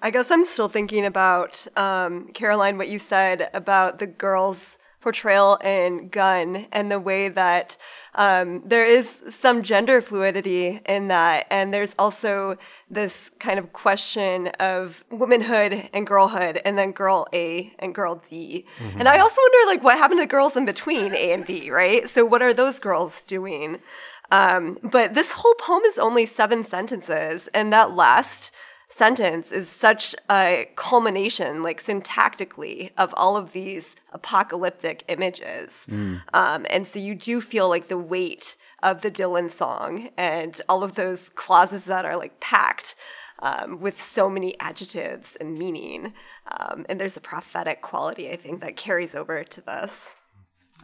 I guess I'm still thinking about um, Caroline, what you said about the girls' portrayal in Gun and the way that um, there is some gender fluidity in that, and there's also this kind of question of womanhood and girlhood, and then girl A and girl D. And I also wonder, like, what happened to girls in between A and B, right? So, what are those girls doing? Um, but this whole poem is only seven sentences, and that last sentence is such a culmination, like syntactically, of all of these apocalyptic images. Um, and so you do feel like the weight of the Dylan song and all of those clauses that are like packed um, with so many adjectives and meaning. Um, and there's a prophetic quality, I think, that carries over to this.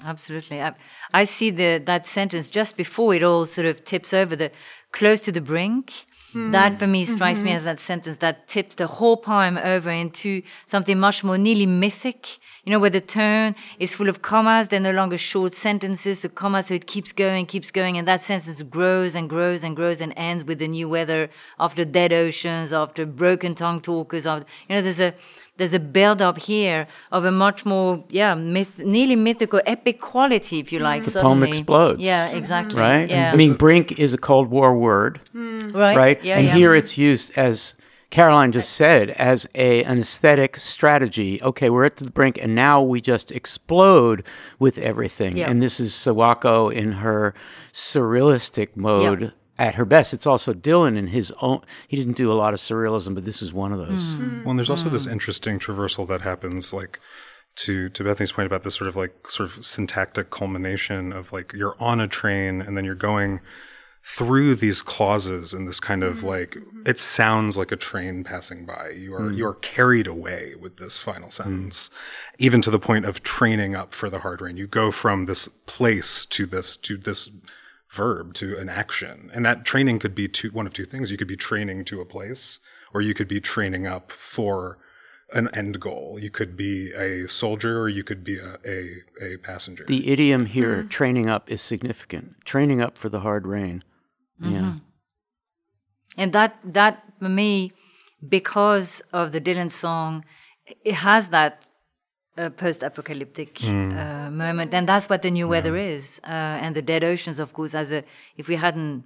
Absolutely. I, I see the that sentence just before it all sort of tips over the close to the brink. Mm-hmm. That for me strikes me mm-hmm. as that sentence that tips the whole poem over into something much more nearly mythic. You know, where the turn is full of commas, they're no longer short sentences, so commas, so it keeps going, keeps going, and that sentence grows and grows and grows and ends with the new weather after dead oceans, after broken tongue talkers, after, you know, there's a, there's a build up here of a much more, yeah, myth, nearly mythical, epic quality, if you mm. like. The poem explodes. Yeah, exactly. Right? Yeah. I mean, brink is a Cold War word, mm. right. right? Yeah, and yeah. here it's used as Caroline just said as a an aesthetic strategy. Okay, we're at the brink, and now we just explode with everything. Yeah. And this is Sawako in her surrealistic mode. At her best, it's also Dylan in his own. He didn't do a lot of surrealism, but this is one of those. Hmm. hmm. Well, and there's also this hmm. interesting traversal that happens, like to to Bethany's point about this sort of like sort of syntactic culmination of like you're on a train and then you're going through these clauses and this kind of hmm. like it sounds like a train passing by. You are you are carried away with this final sentence, even to the point of training up for the hard rain. You go from this place to this to this verb to an action. And that training could be two, one of two things. You could be training to a place, or you could be training up for an end goal. You could be a soldier, or you could be a, a, a passenger. The idiom here, mm-hmm. training up, is significant. Training up for the hard rain. Yeah. Mm-hmm. And that that for me, because of the Dylan song, it has that uh, post-apocalyptic Hmm. uh, moment, and that's what the new weather is. Uh, and the dead oceans, of course, as a if we hadn't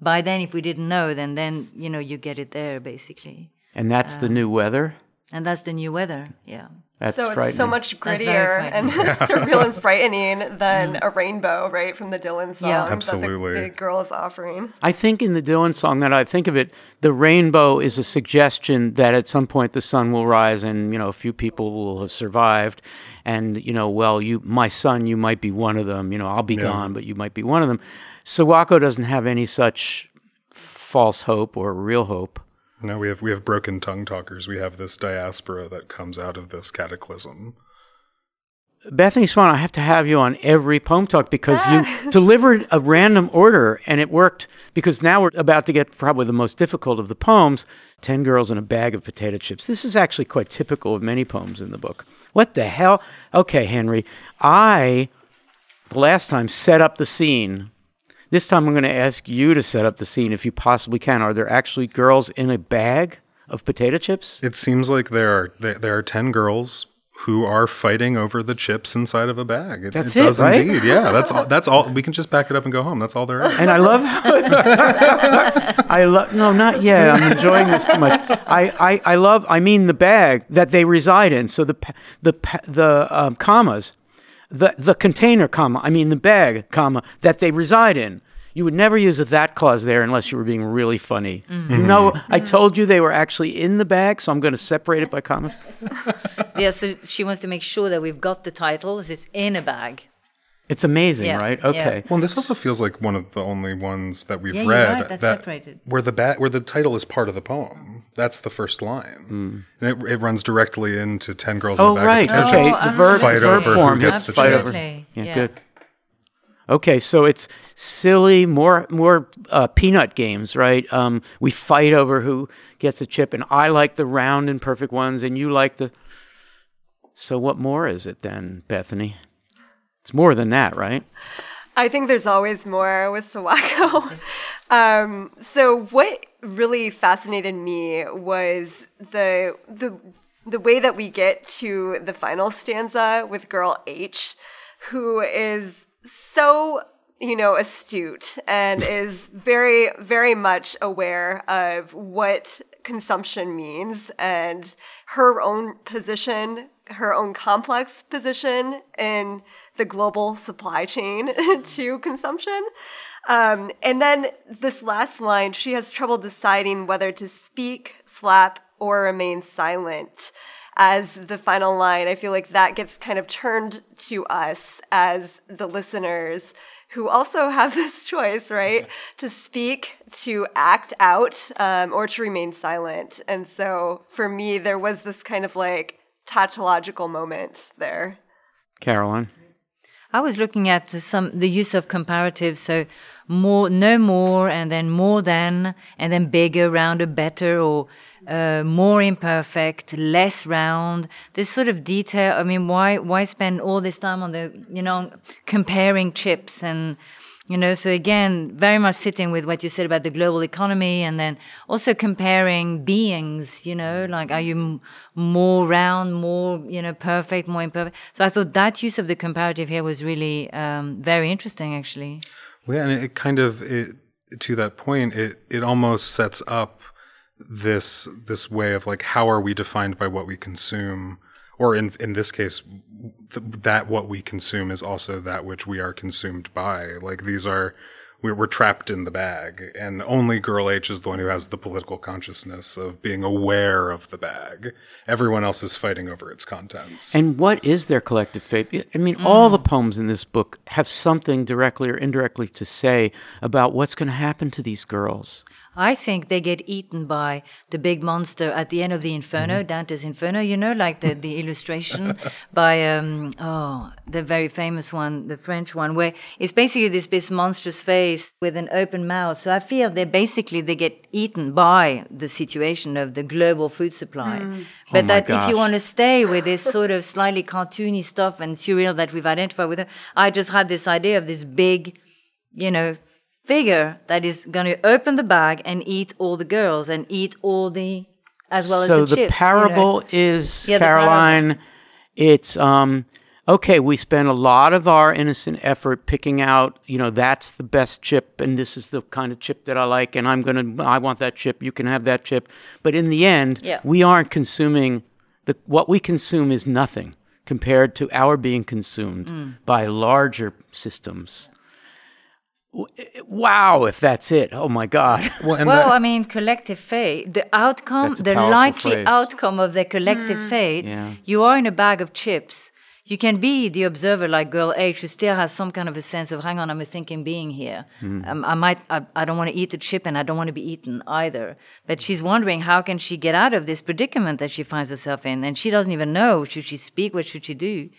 by then, if we didn't know, then then you know you get it there basically, And that's the new weather. and that's the new weather. Yeah. That's so it's so much grittier and surreal and frightening than a rainbow, right, from the Dylan song Yeah. that the, Absolutely. the girl is offering. I think in the Dylan song that I think of it, the rainbow is a suggestion that at some point the sun will rise and you know a few people will have survived, and you know, well, you, my son, you might be one of them. You know, I'll be gone, but you might be one of them. Sawako doesn't have any such false hope or real hope. No, we have we have broken tongue talkers. We have this diaspora that comes out of this cataclysm. Bethany Swan, I have to have you on every poem talk because you ah. delivered a random order and it worked because now we're about to get probably the most difficult of the poems 10 Girls in a Bag of Potato Chips. This is actually quite typical of many poems in the book. What the hell? Okay, Henry, I, the last time, set up the scene. This time I'm going to ask you to set up the scene if you possibly can. Are there actually girls in a bag of potato chips? It seems like there are there, there are ten girls who are fighting over the chips inside of a bag. It, That's it does it, right? indeed. Yeah, that's all. That's all. We can just back it up and go home. That's all there is. And I love I love no, not yet. I'm enjoying this too much. I, I, I love I mean the bag that they reside in. So the the the um, commas, the the container comma. I mean the bag comma that they reside in. You would never use a that clause there unless you were being really funny. Mm-hmm. You know, I mm-hmm. told you they were actually in the bag, so I'm going to separate it by commas. Yeah, so she wants to make sure that we've got the title. It's in a bag. It's amazing, Yeah, right? yeah. Okay. Well, this also feels like one of the only ones that we've Yeah, read right, that separated. where the ba- where the title is part of the poem. That's the first line, and it, it runs directly into ten girls. Oh, in a bag right. of Okay. The verb, Fight verb over who form. gets yes, the fight chip. over. Yeah, Yeah. good. Okay, so it's silly, more more uh, peanut games, right? Um, we fight over who gets the chip, and I like the round and perfect ones, and you like the. So what more is it then, Bethany? It's more than that, right? I think there's always more with Sawako. um, so what really fascinated me was the the the way that we get to the final stanza with girl H, who is so you know astute and is very very much aware of what consumption means and her own position her own complex position in the global supply chain to consumption. Um, and then this last line, she has trouble deciding whether to speak, slap, or remain silent. As the final line, I feel like that gets kind of turned to us as the listeners who also have this choice, right? To speak, to act out, um, or to remain silent. And so for me, there was this kind of like tautological moment there. Caroline. I was looking at some the use of comparatives, so more, no more, and then more than, and then bigger, rounder, better, or uh, more imperfect, less round. This sort of detail. I mean, why why spend all this time on the you know comparing chips and you know so again very much sitting with what you said about the global economy and then also comparing beings you know like are you more round more you know perfect more imperfect? So i thought that use of the comparative here was really um, very interesting actually. Well, yeah, and it kind of it to that point, it it almost sets up this this way of like how are we defined by what we consume, or in in this case, th- that what we consume is also that which we are consumed by. Like these are. We're, we're trapped in the bag, and only Girl H is the one who has the political consciousness of being aware of the bag. Everyone else is fighting over its contents. And what is their collective fate? I mean, all the mm. poems in this book have something directly or indirectly to say about what's going to happen to these girls. I think they get eaten by the big monster at the end of the Inferno, Dante's Inferno. You know, like the, the illustration by um, oh the very famous one, the French one, where it's basically this this monstrous face with an open mouth. So I feel they basically they get eaten by the situation of the global food supply. But Oh my that if you want to stay with this sort of slightly cartoony stuff and surreal that we've identified with, it, I just had this idea of this big, you know, figure that is going to open the bag and eat all the girls and eat all the as well so as the, the chips. parable you know. is Yeah, Caroline. It's um okay. We spend a lot of our innocent effort picking out. You know, that's the best chip, and this is the kind of chip that I like, and I'm gonna. I want that chip. You can have that chip. But in the end, Yeah. we aren't consuming the what we consume is nothing compared to our being consumed Mm. by larger systems. W- eh, eh, Wow, if that's it. Oh my God. well, and Well, that- I mean, collective fate, the outcome, the likely phrase. outcome of the collective hmm. fate, Yeah. you are in a bag of chips. You can be the observer like girl H who still has some kind of a sense of, hang on, I'm a thinking being here. Hmm. Um, I might, I, I don't want to eat a chip and I don't want to be eaten either. But she's wondering how can she get out of this predicament that she finds herself in? And she doesn't even know, should she speak? What should she do?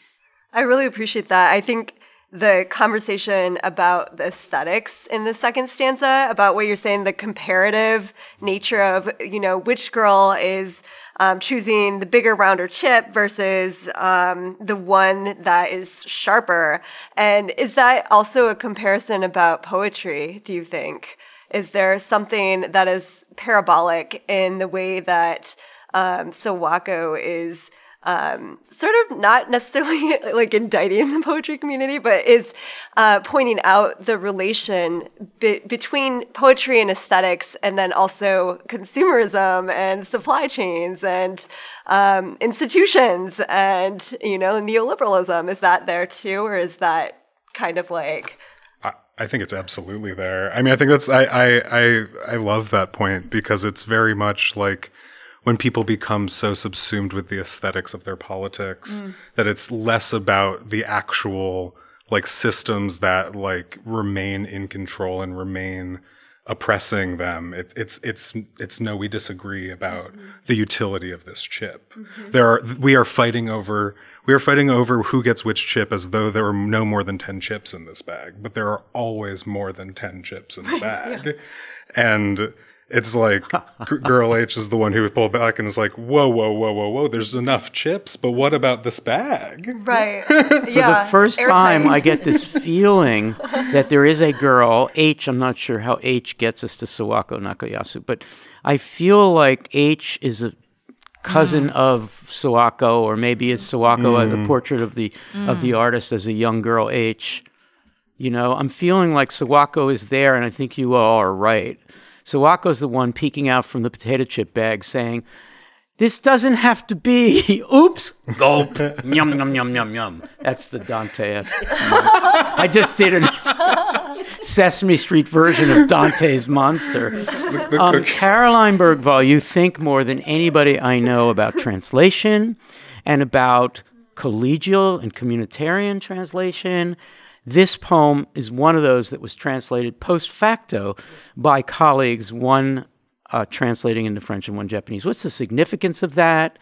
I really appreciate that. I think the conversation about the aesthetics in the second stanza, about what you're saying, the comparative nature of, you know, which girl is um, choosing the bigger, rounder chip versus um, the one that is sharper. And is that also a comparison about poetry, do you think? Is there something that is parabolic in the way that um, Sawako is um, sort of not necessarily like indicting the poetry community, but is uh, pointing out the relation be- between poetry and aesthetics, and then also consumerism and supply chains and um, institutions and you know neoliberalism. Is that there too, or is that kind of like? I think it's absolutely there. I mean, I think that's I I I, I love that point because it's very much like when people become so subsumed with the aesthetics of their politics mm. that it's less about the actual like systems that like remain in control and remain oppressing them. It, it's it's it's no, we disagree about mm-hmm. the utility of this chip. Mm-hmm. There are we are fighting over we are fighting over who gets which chip as though there are no more than ten chips in this bag, but there are always more than ten chips in the bag, yeah. and it's like girl H is the one who would pull back and is like, whoa, whoa, whoa, whoa, whoa. There's enough chips, but what about this bag? Right. For yeah. the first time, I get this feeling that there is a girl H. I'm not sure how H gets us to Sawako Nakayasu, but I feel like H is a cousin mm. of Sawako, or maybe it's Sawako mm. the portrait of the mm. of the artist as a young girl H. You know, I'm feeling like Sawako is there, and I think you all are right. Sawako's the one peeking out from the potato chip bag saying, this doesn't have to be. Oops. Gulp. yum, yum, yum, yum, yum. That's the Dante I just did a Sesame Street version of Dante's monster. Um, Caroline Bergvall, you think more than anybody I know about translation and about collegial and communitarian translation this poem is one of those that was translated post facto by colleagues, one uh, translating into French and one Japanese. What's the significance of that?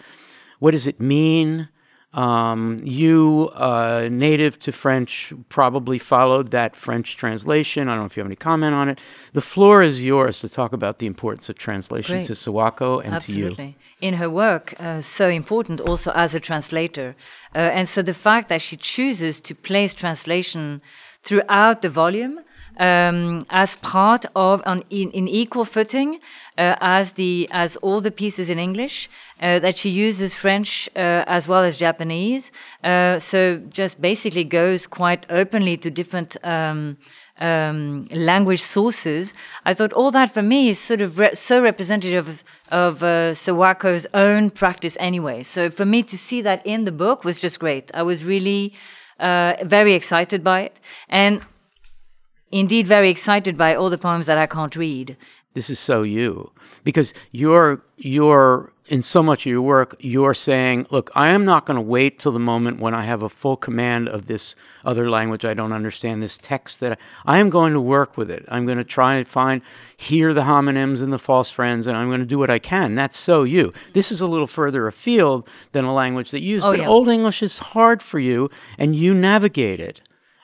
What does it mean? Um, you, uh, native to French, probably followed that French translation. I don't know if you have any comment on it. The floor is yours to talk about the importance of translation Great. to Sawako and Absolutely. to you. In her work, uh, so important also as a translator. Uh, and so the fact that she chooses to place translation throughout the volume um, as part of on in, in equal footing uh, as the as all the pieces in English uh, that she uses French uh, as well as Japanese. Uh, so just basically goes quite openly to different. Um, um, language sources. I thought all that for me is sort of re- so representative of, of uh, Sawako's own practice anyway. So for me to see that in the book was just great. I was really uh, very excited by it. And indeed very excited by all the poems that I can't read. This is so you because you're you're in so much of your work you're saying, look, I am not going to wait till the moment when I have a full command of this other language I don't understand this text that I, I am going to work with it. I'm going to try and find hear the homonyms and the false friends and I'm going to do what I can. That's so you. This is a little further afield than a language that you use, oh, but yeah. old English is hard for you and you navigate it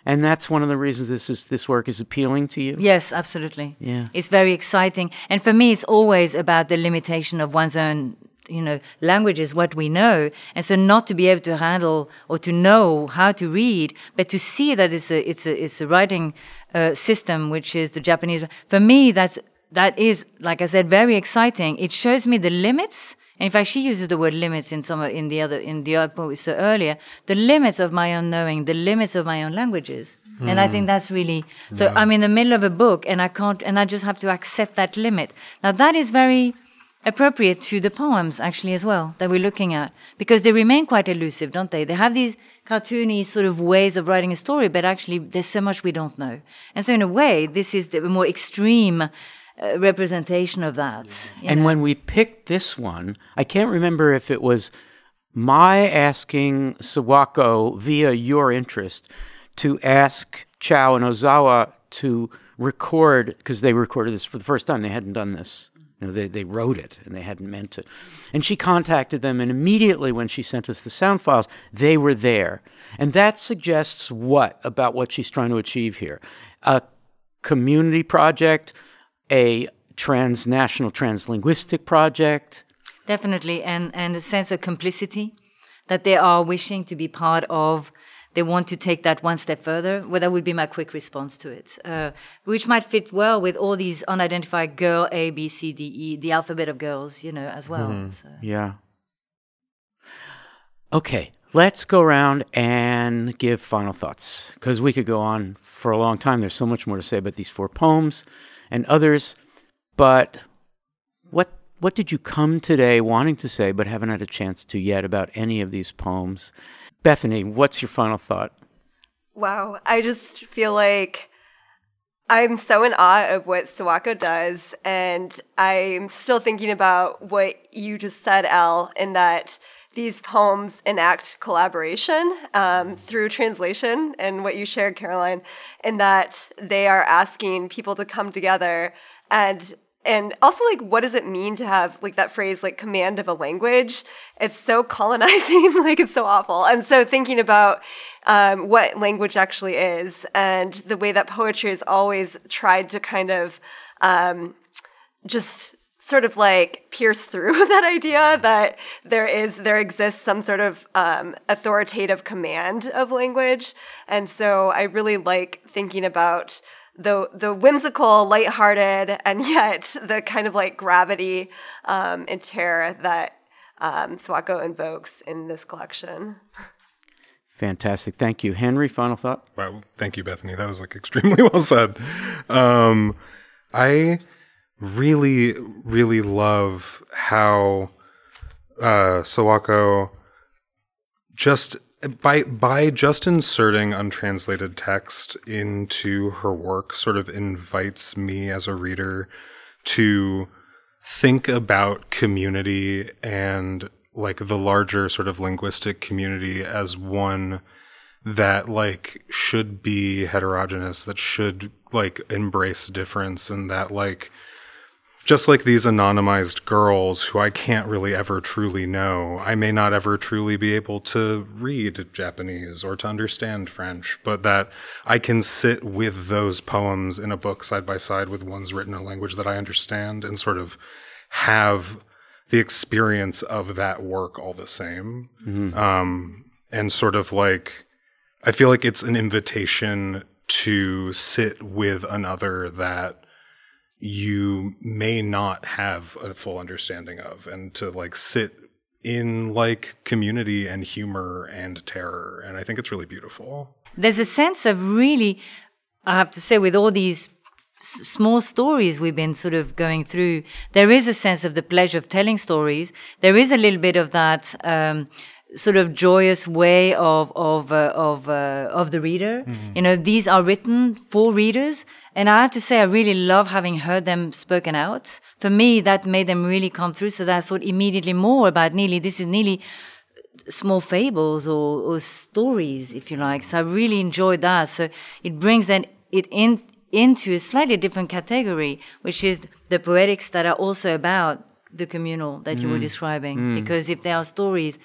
and that's one of the reasons this is this work is appealing to you? Yes absolutely. Yeah. It's very exciting. And for me it's always about the limitation of one's own you know language is what we know. And so not to be able to handle or to know how to read but to see that it's a it's a it's a writing uh, system which is the japanese. For me that's that is like i said very exciting. It shows me the limits and in fact, she uses the word limits in some in the other in the other poem we saw earlier. The limits of my own knowing, the limits of my own languages. Mm. And I think that's really so. Yeah. I'm in the middle of a book, and I can't, and I just have to accept that limit. Now that is very appropriate to the poems actually as well that we're looking at because they remain quite elusive, don't they? They have these cartoony sort of ways of writing a story, but actually there's so much we don't know. And so in a way, this is the more extreme representation of that. And know? when we picked this one, I can't remember if it was my asking Sawako via your interest to ask Chow and Ozawa to record because they recorded this for the first time. They hadn't done this You know, they, they wrote it and they hadn't meant to. And she contacted them, and immediately when she sent us the sound files, they were there. And that suggests what about what she's trying to achieve here? A community project, a transnational translinguistic project. Definitely, and, and a sense of complicity that they are wishing to be part of they want to take that one step further. Well, that would be my quick response to it, uh, which might fit well with all these unidentified girl A, B, C, D, E, the alphabet of girls, you know, as well. Mm-hmm. So. Yeah. Okay, let's go around and give final thoughts because we could go on for a long time. There's so much more to say about these four poems and others. But what what did you come today wanting to say but haven't had a chance to yet about any of these poems? Bethany, what's your final thought? Wow, I just feel like I'm so in awe of what Sawako does, and I'm still thinking about what you just said, Al, in that these poems enact collaboration um, through translation, and what you shared, Caroline, in that they are asking people to come together and and also like what does it mean to have like that phrase like command of a language? It's so colonizing like it's so awful. And so thinking about um, what language actually is and the way that poetry has always tried to kind of um, just sort of like pierce through that idea that there is there exists some sort of um, authoritative command of language and so i really like thinking about the the whimsical, lighthearted, and yet the kind of like gravity um, and terror that um, Sawako invokes in this collection. Fantastic. Thank you. Henry, final thought? Wow. Thank you, Bethany. That was like extremely well said. Um, I really, really love how uh, Sawako just by by just inserting untranslated text into her work sort of invites me as a reader to think about community and like the larger sort of linguistic community as one that like should be heterogeneous that should like embrace difference and that like just like these anonymized girls who I can't really ever truly know. I may not ever truly be able to read Japanese or to understand French, but that I can sit with those poems in a book side by side with ones written in a language that I understand and sort of have the experience of that work all the same. Mm-hmm. Um, and sort of like, I feel like it's an invitation to sit with another that you may not have a full understanding of and to like sit in like community and humor and terror and i think it's really beautiful. There's a sense of really i have to say with all these s- small stories we've been sort of going through there is a sense of the pleasure of telling stories. There is a little bit of that um, sort of joyous way of of uh, of uh, of the reader. Mm-hmm. You know, these are written for readers, and I have to say, I really love having heard them spoken out. For me, that made them really come through. So that I thought immediately more about nearly this is nearly small fables or, or stories, if you like. So I really enjoyed that. So it brings then it in into a slightly different category, which is the poetics that are also about the communal that mm. you were mm. describing. Mm. Because if there are stories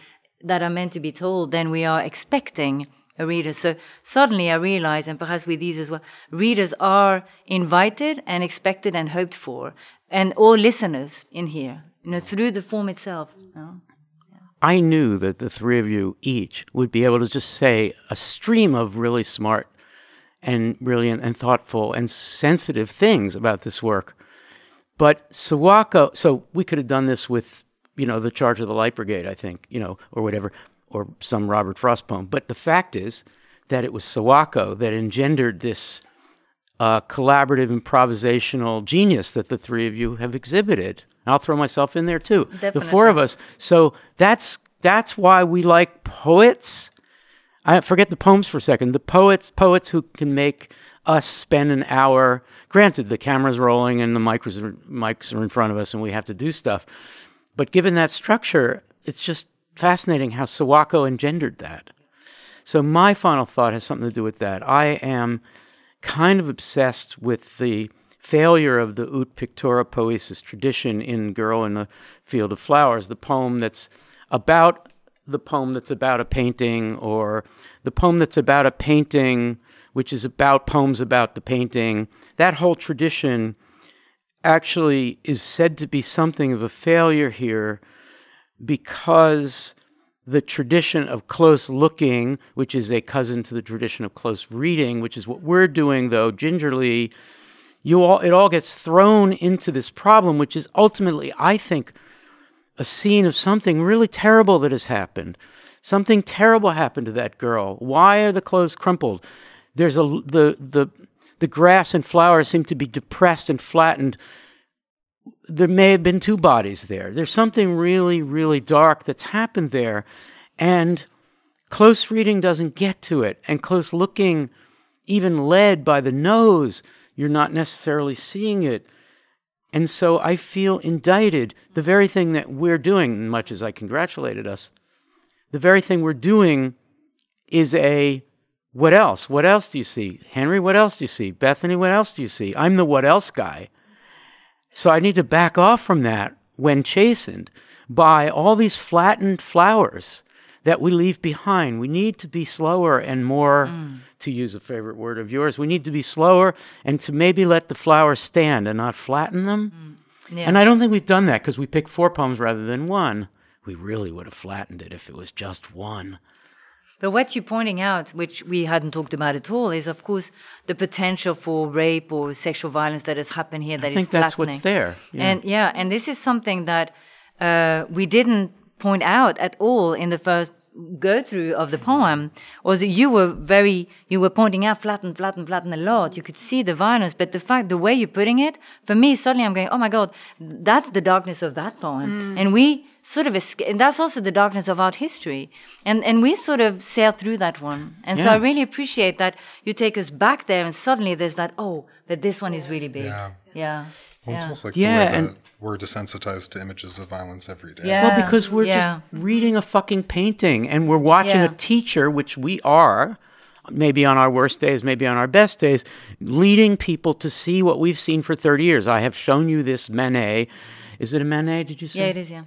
that are meant to be told, then we are expecting a reader. So suddenly I realize, and perhaps with these as well, readers are invited and expected and hoped for, and all listeners in here, you know, through the form itself. You know? I knew that the three of you each would be able to just say a stream of really smart and brilliant and thoughtful and sensitive things about this work. But Sawako, so we could have done this with you know, the Charge of the Light Brigade, I think, you know, or whatever, or some Robert Frost poem. But the fact is that it was Sawako that engendered this uh, collaborative improvisational genius that the three of you have exhibited. I'll throw myself in there too. Definitely. The four of us. So that's that's why we like poets. I forget the poems for a second. The poets, poets who can make us spend an hour. Granted, the camera's rolling and the mics are, mics are in front of us, and we have to do stuff. But given that structure, it's just fascinating how Sawako engendered that. So my final thought has something to do with that. I am kind of obsessed with the failure of the ut pictura poesis tradition in Girl in the Field of Flowers, the poem that's about the poem that's about a painting, or the poem that's about a painting, which is about poems about the painting. That whole tradition actually is said to be something of a failure here because the tradition of close looking, which is a cousin to the tradition of close reading, which is what we're doing though gingerly, you all it all gets thrown into this problem, which is ultimately, I think, a scene of something really terrible that has happened. Something terrible happened to that girl. Why are the clothes crumpled? There's a the the the grass and flowers seem to be depressed and flattened. There may have been two bodies there. There's something really, really dark that's happened there. And close reading doesn't get to it. And close looking, even led by the nose, you're not necessarily seeing it. And so I feel indicted. The very thing that we're doing, much as I congratulated us, the very thing we're doing is a what else? What else do you see? Henry, what else do you see? Bethany, what else do you see? I'm the what else guy. So I need to back off from that when chastened by all these flattened flowers that we leave behind. We need to be slower and more, mm. to use a favorite word of yours, we need to be slower and to maybe let the flowers stand and not flatten them. Mm. Yeah. And I don't think we've done that because we picked four poems rather than one. We really would have flattened it if it was just one. But what you're pointing out, which we hadn't talked about at all, is of course the potential for rape or sexual violence that has happened here. That I think that's what's there. Yeah. And yeah, and this is something that uh, we didn't point out at all in the first go through of the poem was you were very you were pointing out flatten flatten flatten a lot you could see the violence but the fact the way you're putting it for me suddenly i'm going oh my god that's the darkness of that poem mm. and we sort of escape, and that's also the darkness of art history and and we sort of sail through that one and yeah. so i really appreciate that you take us back there and suddenly there's that oh but this one is really big yeah yeah well, yeah. almost like yeah, and we're desensitized to images of violence every day. Yeah. Well, because we're yeah. just reading a fucking painting and we're watching yeah. a teacher, which we are, maybe on our worst days, maybe on our best days, leading people to see what we've seen for 30 years. I have shown you this Manet. Is it a Manet, did you say? Yeah, it is, yeah.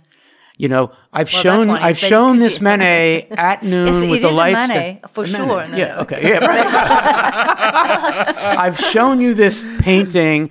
You know, I've well, shown I've shown this Manet at noon with the lights. Manet, for a sure. Manet. yeah, okay, yeah. Right. I've shown you this painting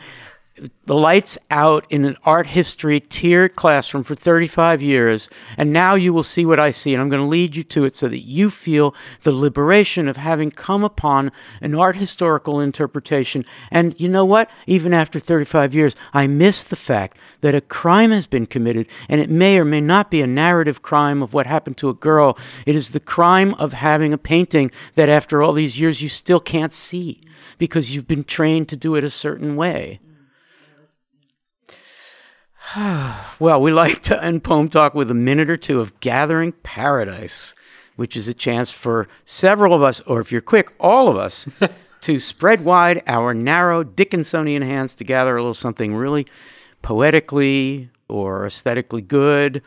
the lights out in an art history tiered classroom for 35 years, and now you will see what I see, and I'm going to lead you to it so that you feel the liberation of having come upon an art historical interpretation. And you know what? Even after 35 years, I miss the fact that a crime has been committed, and it may or may not be a narrative crime of what happened to a girl. It is the crime of having a painting that after all these years you still can't see because you've been trained to do it a certain way. well, we like to end Poem Talk with a minute or two of Gathering Paradise, which is a chance for several of us, or if you're quick, all of us, to spread wide our narrow Dickinsonian hands to gather a little something really poetically or aesthetically good,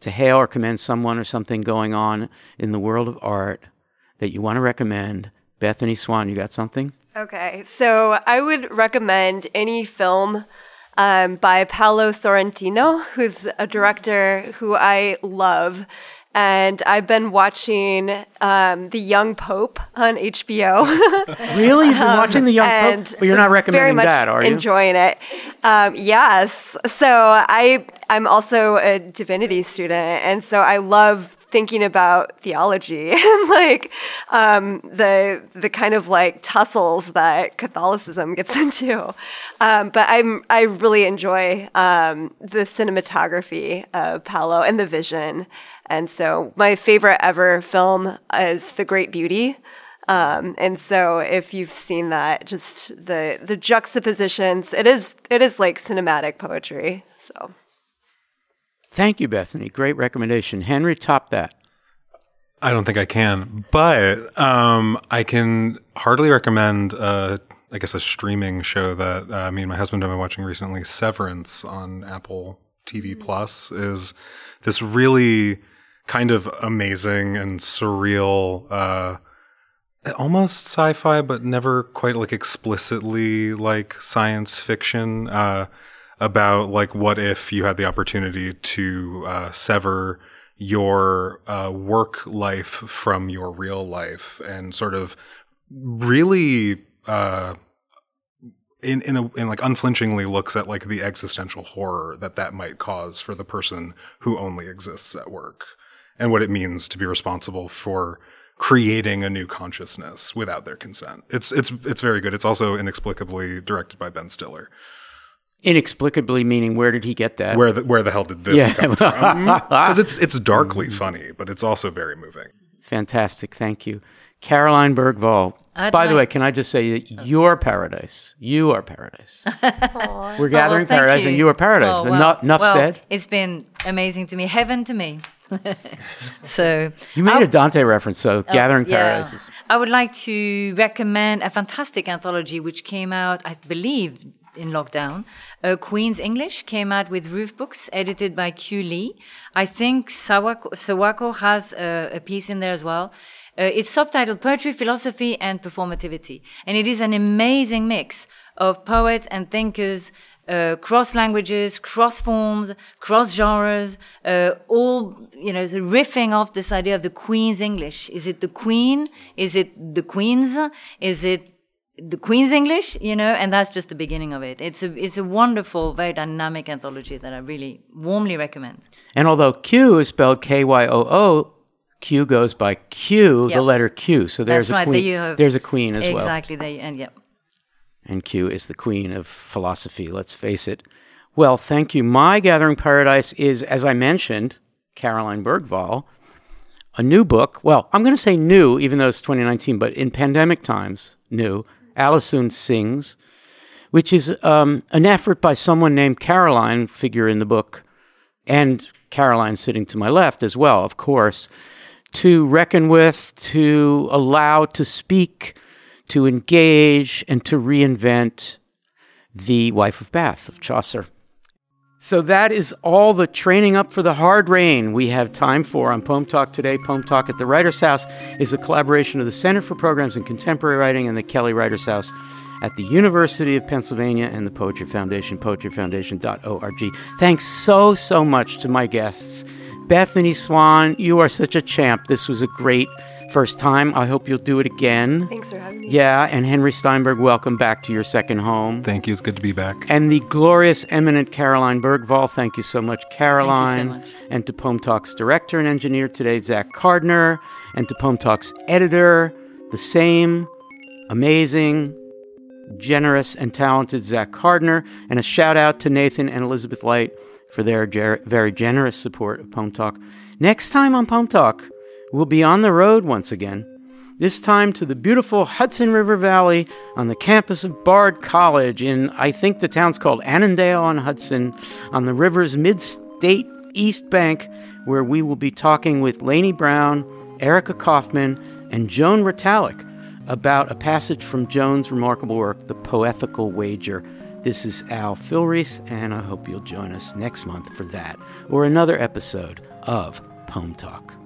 to hail or commend someone or something going on in the world of art that you want to recommend. Bethany Swan, you got something? Okay, so I would recommend any film um, by Paolo Sorrentino, who's a director who I love. And I've been watching um, The Young Pope on HBO. really? You've been um, watching The Young Pope? But you're not recommending that, are you? enjoying it. Um, yes. So I, I'm also a divinity student. And so I love thinking about theology and like um, the the kind of like tussles that Catholicism gets into. Um, but I'm I really enjoy um, the cinematography of Paolo and the vision. And so my favorite ever film is The Great Beauty. Um, and so if you've seen that, just the the juxtapositions, it is it is like cinematic poetry. So Thank you, Bethany. Great recommendation. Henry, top that. I don't think I can, but um, I can hardly recommend, uh, I guess, a streaming show that uh, me and my husband have been watching recently. Severance on Apple TV Plus is this really kind of amazing and surreal uh, almost sci-fi, but never quite like explicitly like science fiction. Uh, about like what if you had the opportunity to uh, sever your uh, work life from your real life and sort of really uh, in in a in like unflinchingly looks at like the existential horror that that might cause for the person who only exists at work and what it means to be responsible for creating a new consciousness without their consent. It's it's it's very good. It's also inexplicably directed by Ben Stiller. Inexplicably meaning where did he get that? Where the where the hell did this Yeah. come from? Because it's it's darkly funny, but it's also very moving. Fantastic. Thank you. Caroline Bergvall. I'd By the way, can I just say that oh. you're paradise. You are paradise. We're gathering Oh, thank paradise and you are paradise. Oh, well, Enough, enough well, said. It's been amazing to me, heaven to me. so You made I'll- a Dante reference, so oh, gathering Oh, yeah. paradise. I would like to recommend a fantastic anthology which came out, I believe, in lockdown. Uh, Queen's English came out with Roof Books, edited by Kyoo Lee. I think Sawako, Sawako has a, a piece in there as well. Uh, it's subtitled Poetry, Philosophy, and Performativity. And it is an amazing mix of poets and thinkers uh, cross languages, cross forms, cross genres, uh, all you know, riffing off this idea of the Queen's English. Is it the Queen? Is it the Queen's? Is it the Queen's English? You know, and that's just the beginning of it. It's a it's a wonderful, very dynamic anthology that I really warmly recommend. And although Q is spelled K Y O O, Q goes by Q, Yep. the letter Q. So there's That's a right. queen. There have there's a queen as well. exactly. There, and yeah. And Q is the queen of philosophy, let's face it. Well, thank you. My Gathering Paradise is, as I mentioned, Caroline Bergvall, a new book. Well, I'm going to say new, even though it's 2019, but in pandemic times, new. Alisoun Sings, which is um, an effort by someone named Caroline, figure in the book, and Caroline sitting to my left as well, of course, to reckon with, to allow to speak, to engage, and to reinvent the Wife of Bath of Chaucer. So that is all the training up for the hard rain we have time for on Poem Talk today. Poem Talk at the Writers House is a collaboration of the Center for Programs in Contemporary Writing and the Kelly Writers House at the University of Pennsylvania and the Poetry Foundation, poetryfoundation.org. Thanks so, so much to my guests. Bethany Swan, you are such a champ. This was a great first time. I hope you'll do it again. Thanks for having me. Yeah, and Henry Steinberg, welcome back to your second home. Thank you. It's good to be back. And the glorious, eminent Caroline Bergvall. Thank you so much, Caroline. much. And to Poem Talk's director and engineer today, Zach Carduner. And to Poem Talk's editor, the same amazing, generous, and talented Zach Carduner. And a shout out to Nathan and Elizabeth Light for their ger- very generous support of Poem Talk. Next time on Poem Talk, we'll be on the road once again this time to the beautiful Hudson River Valley on the campus of Bard College in, I think the town's called Annandale on Hudson, on the river's mid state east bank, where we will be talking with Lainey Brown, Erica Kaufman, and Joan Retallack about a passage from Joan's remarkable work, The Poetical Wager. This is Al Filreis, and I hope you'll join us next month for that or another episode of Poem Talk.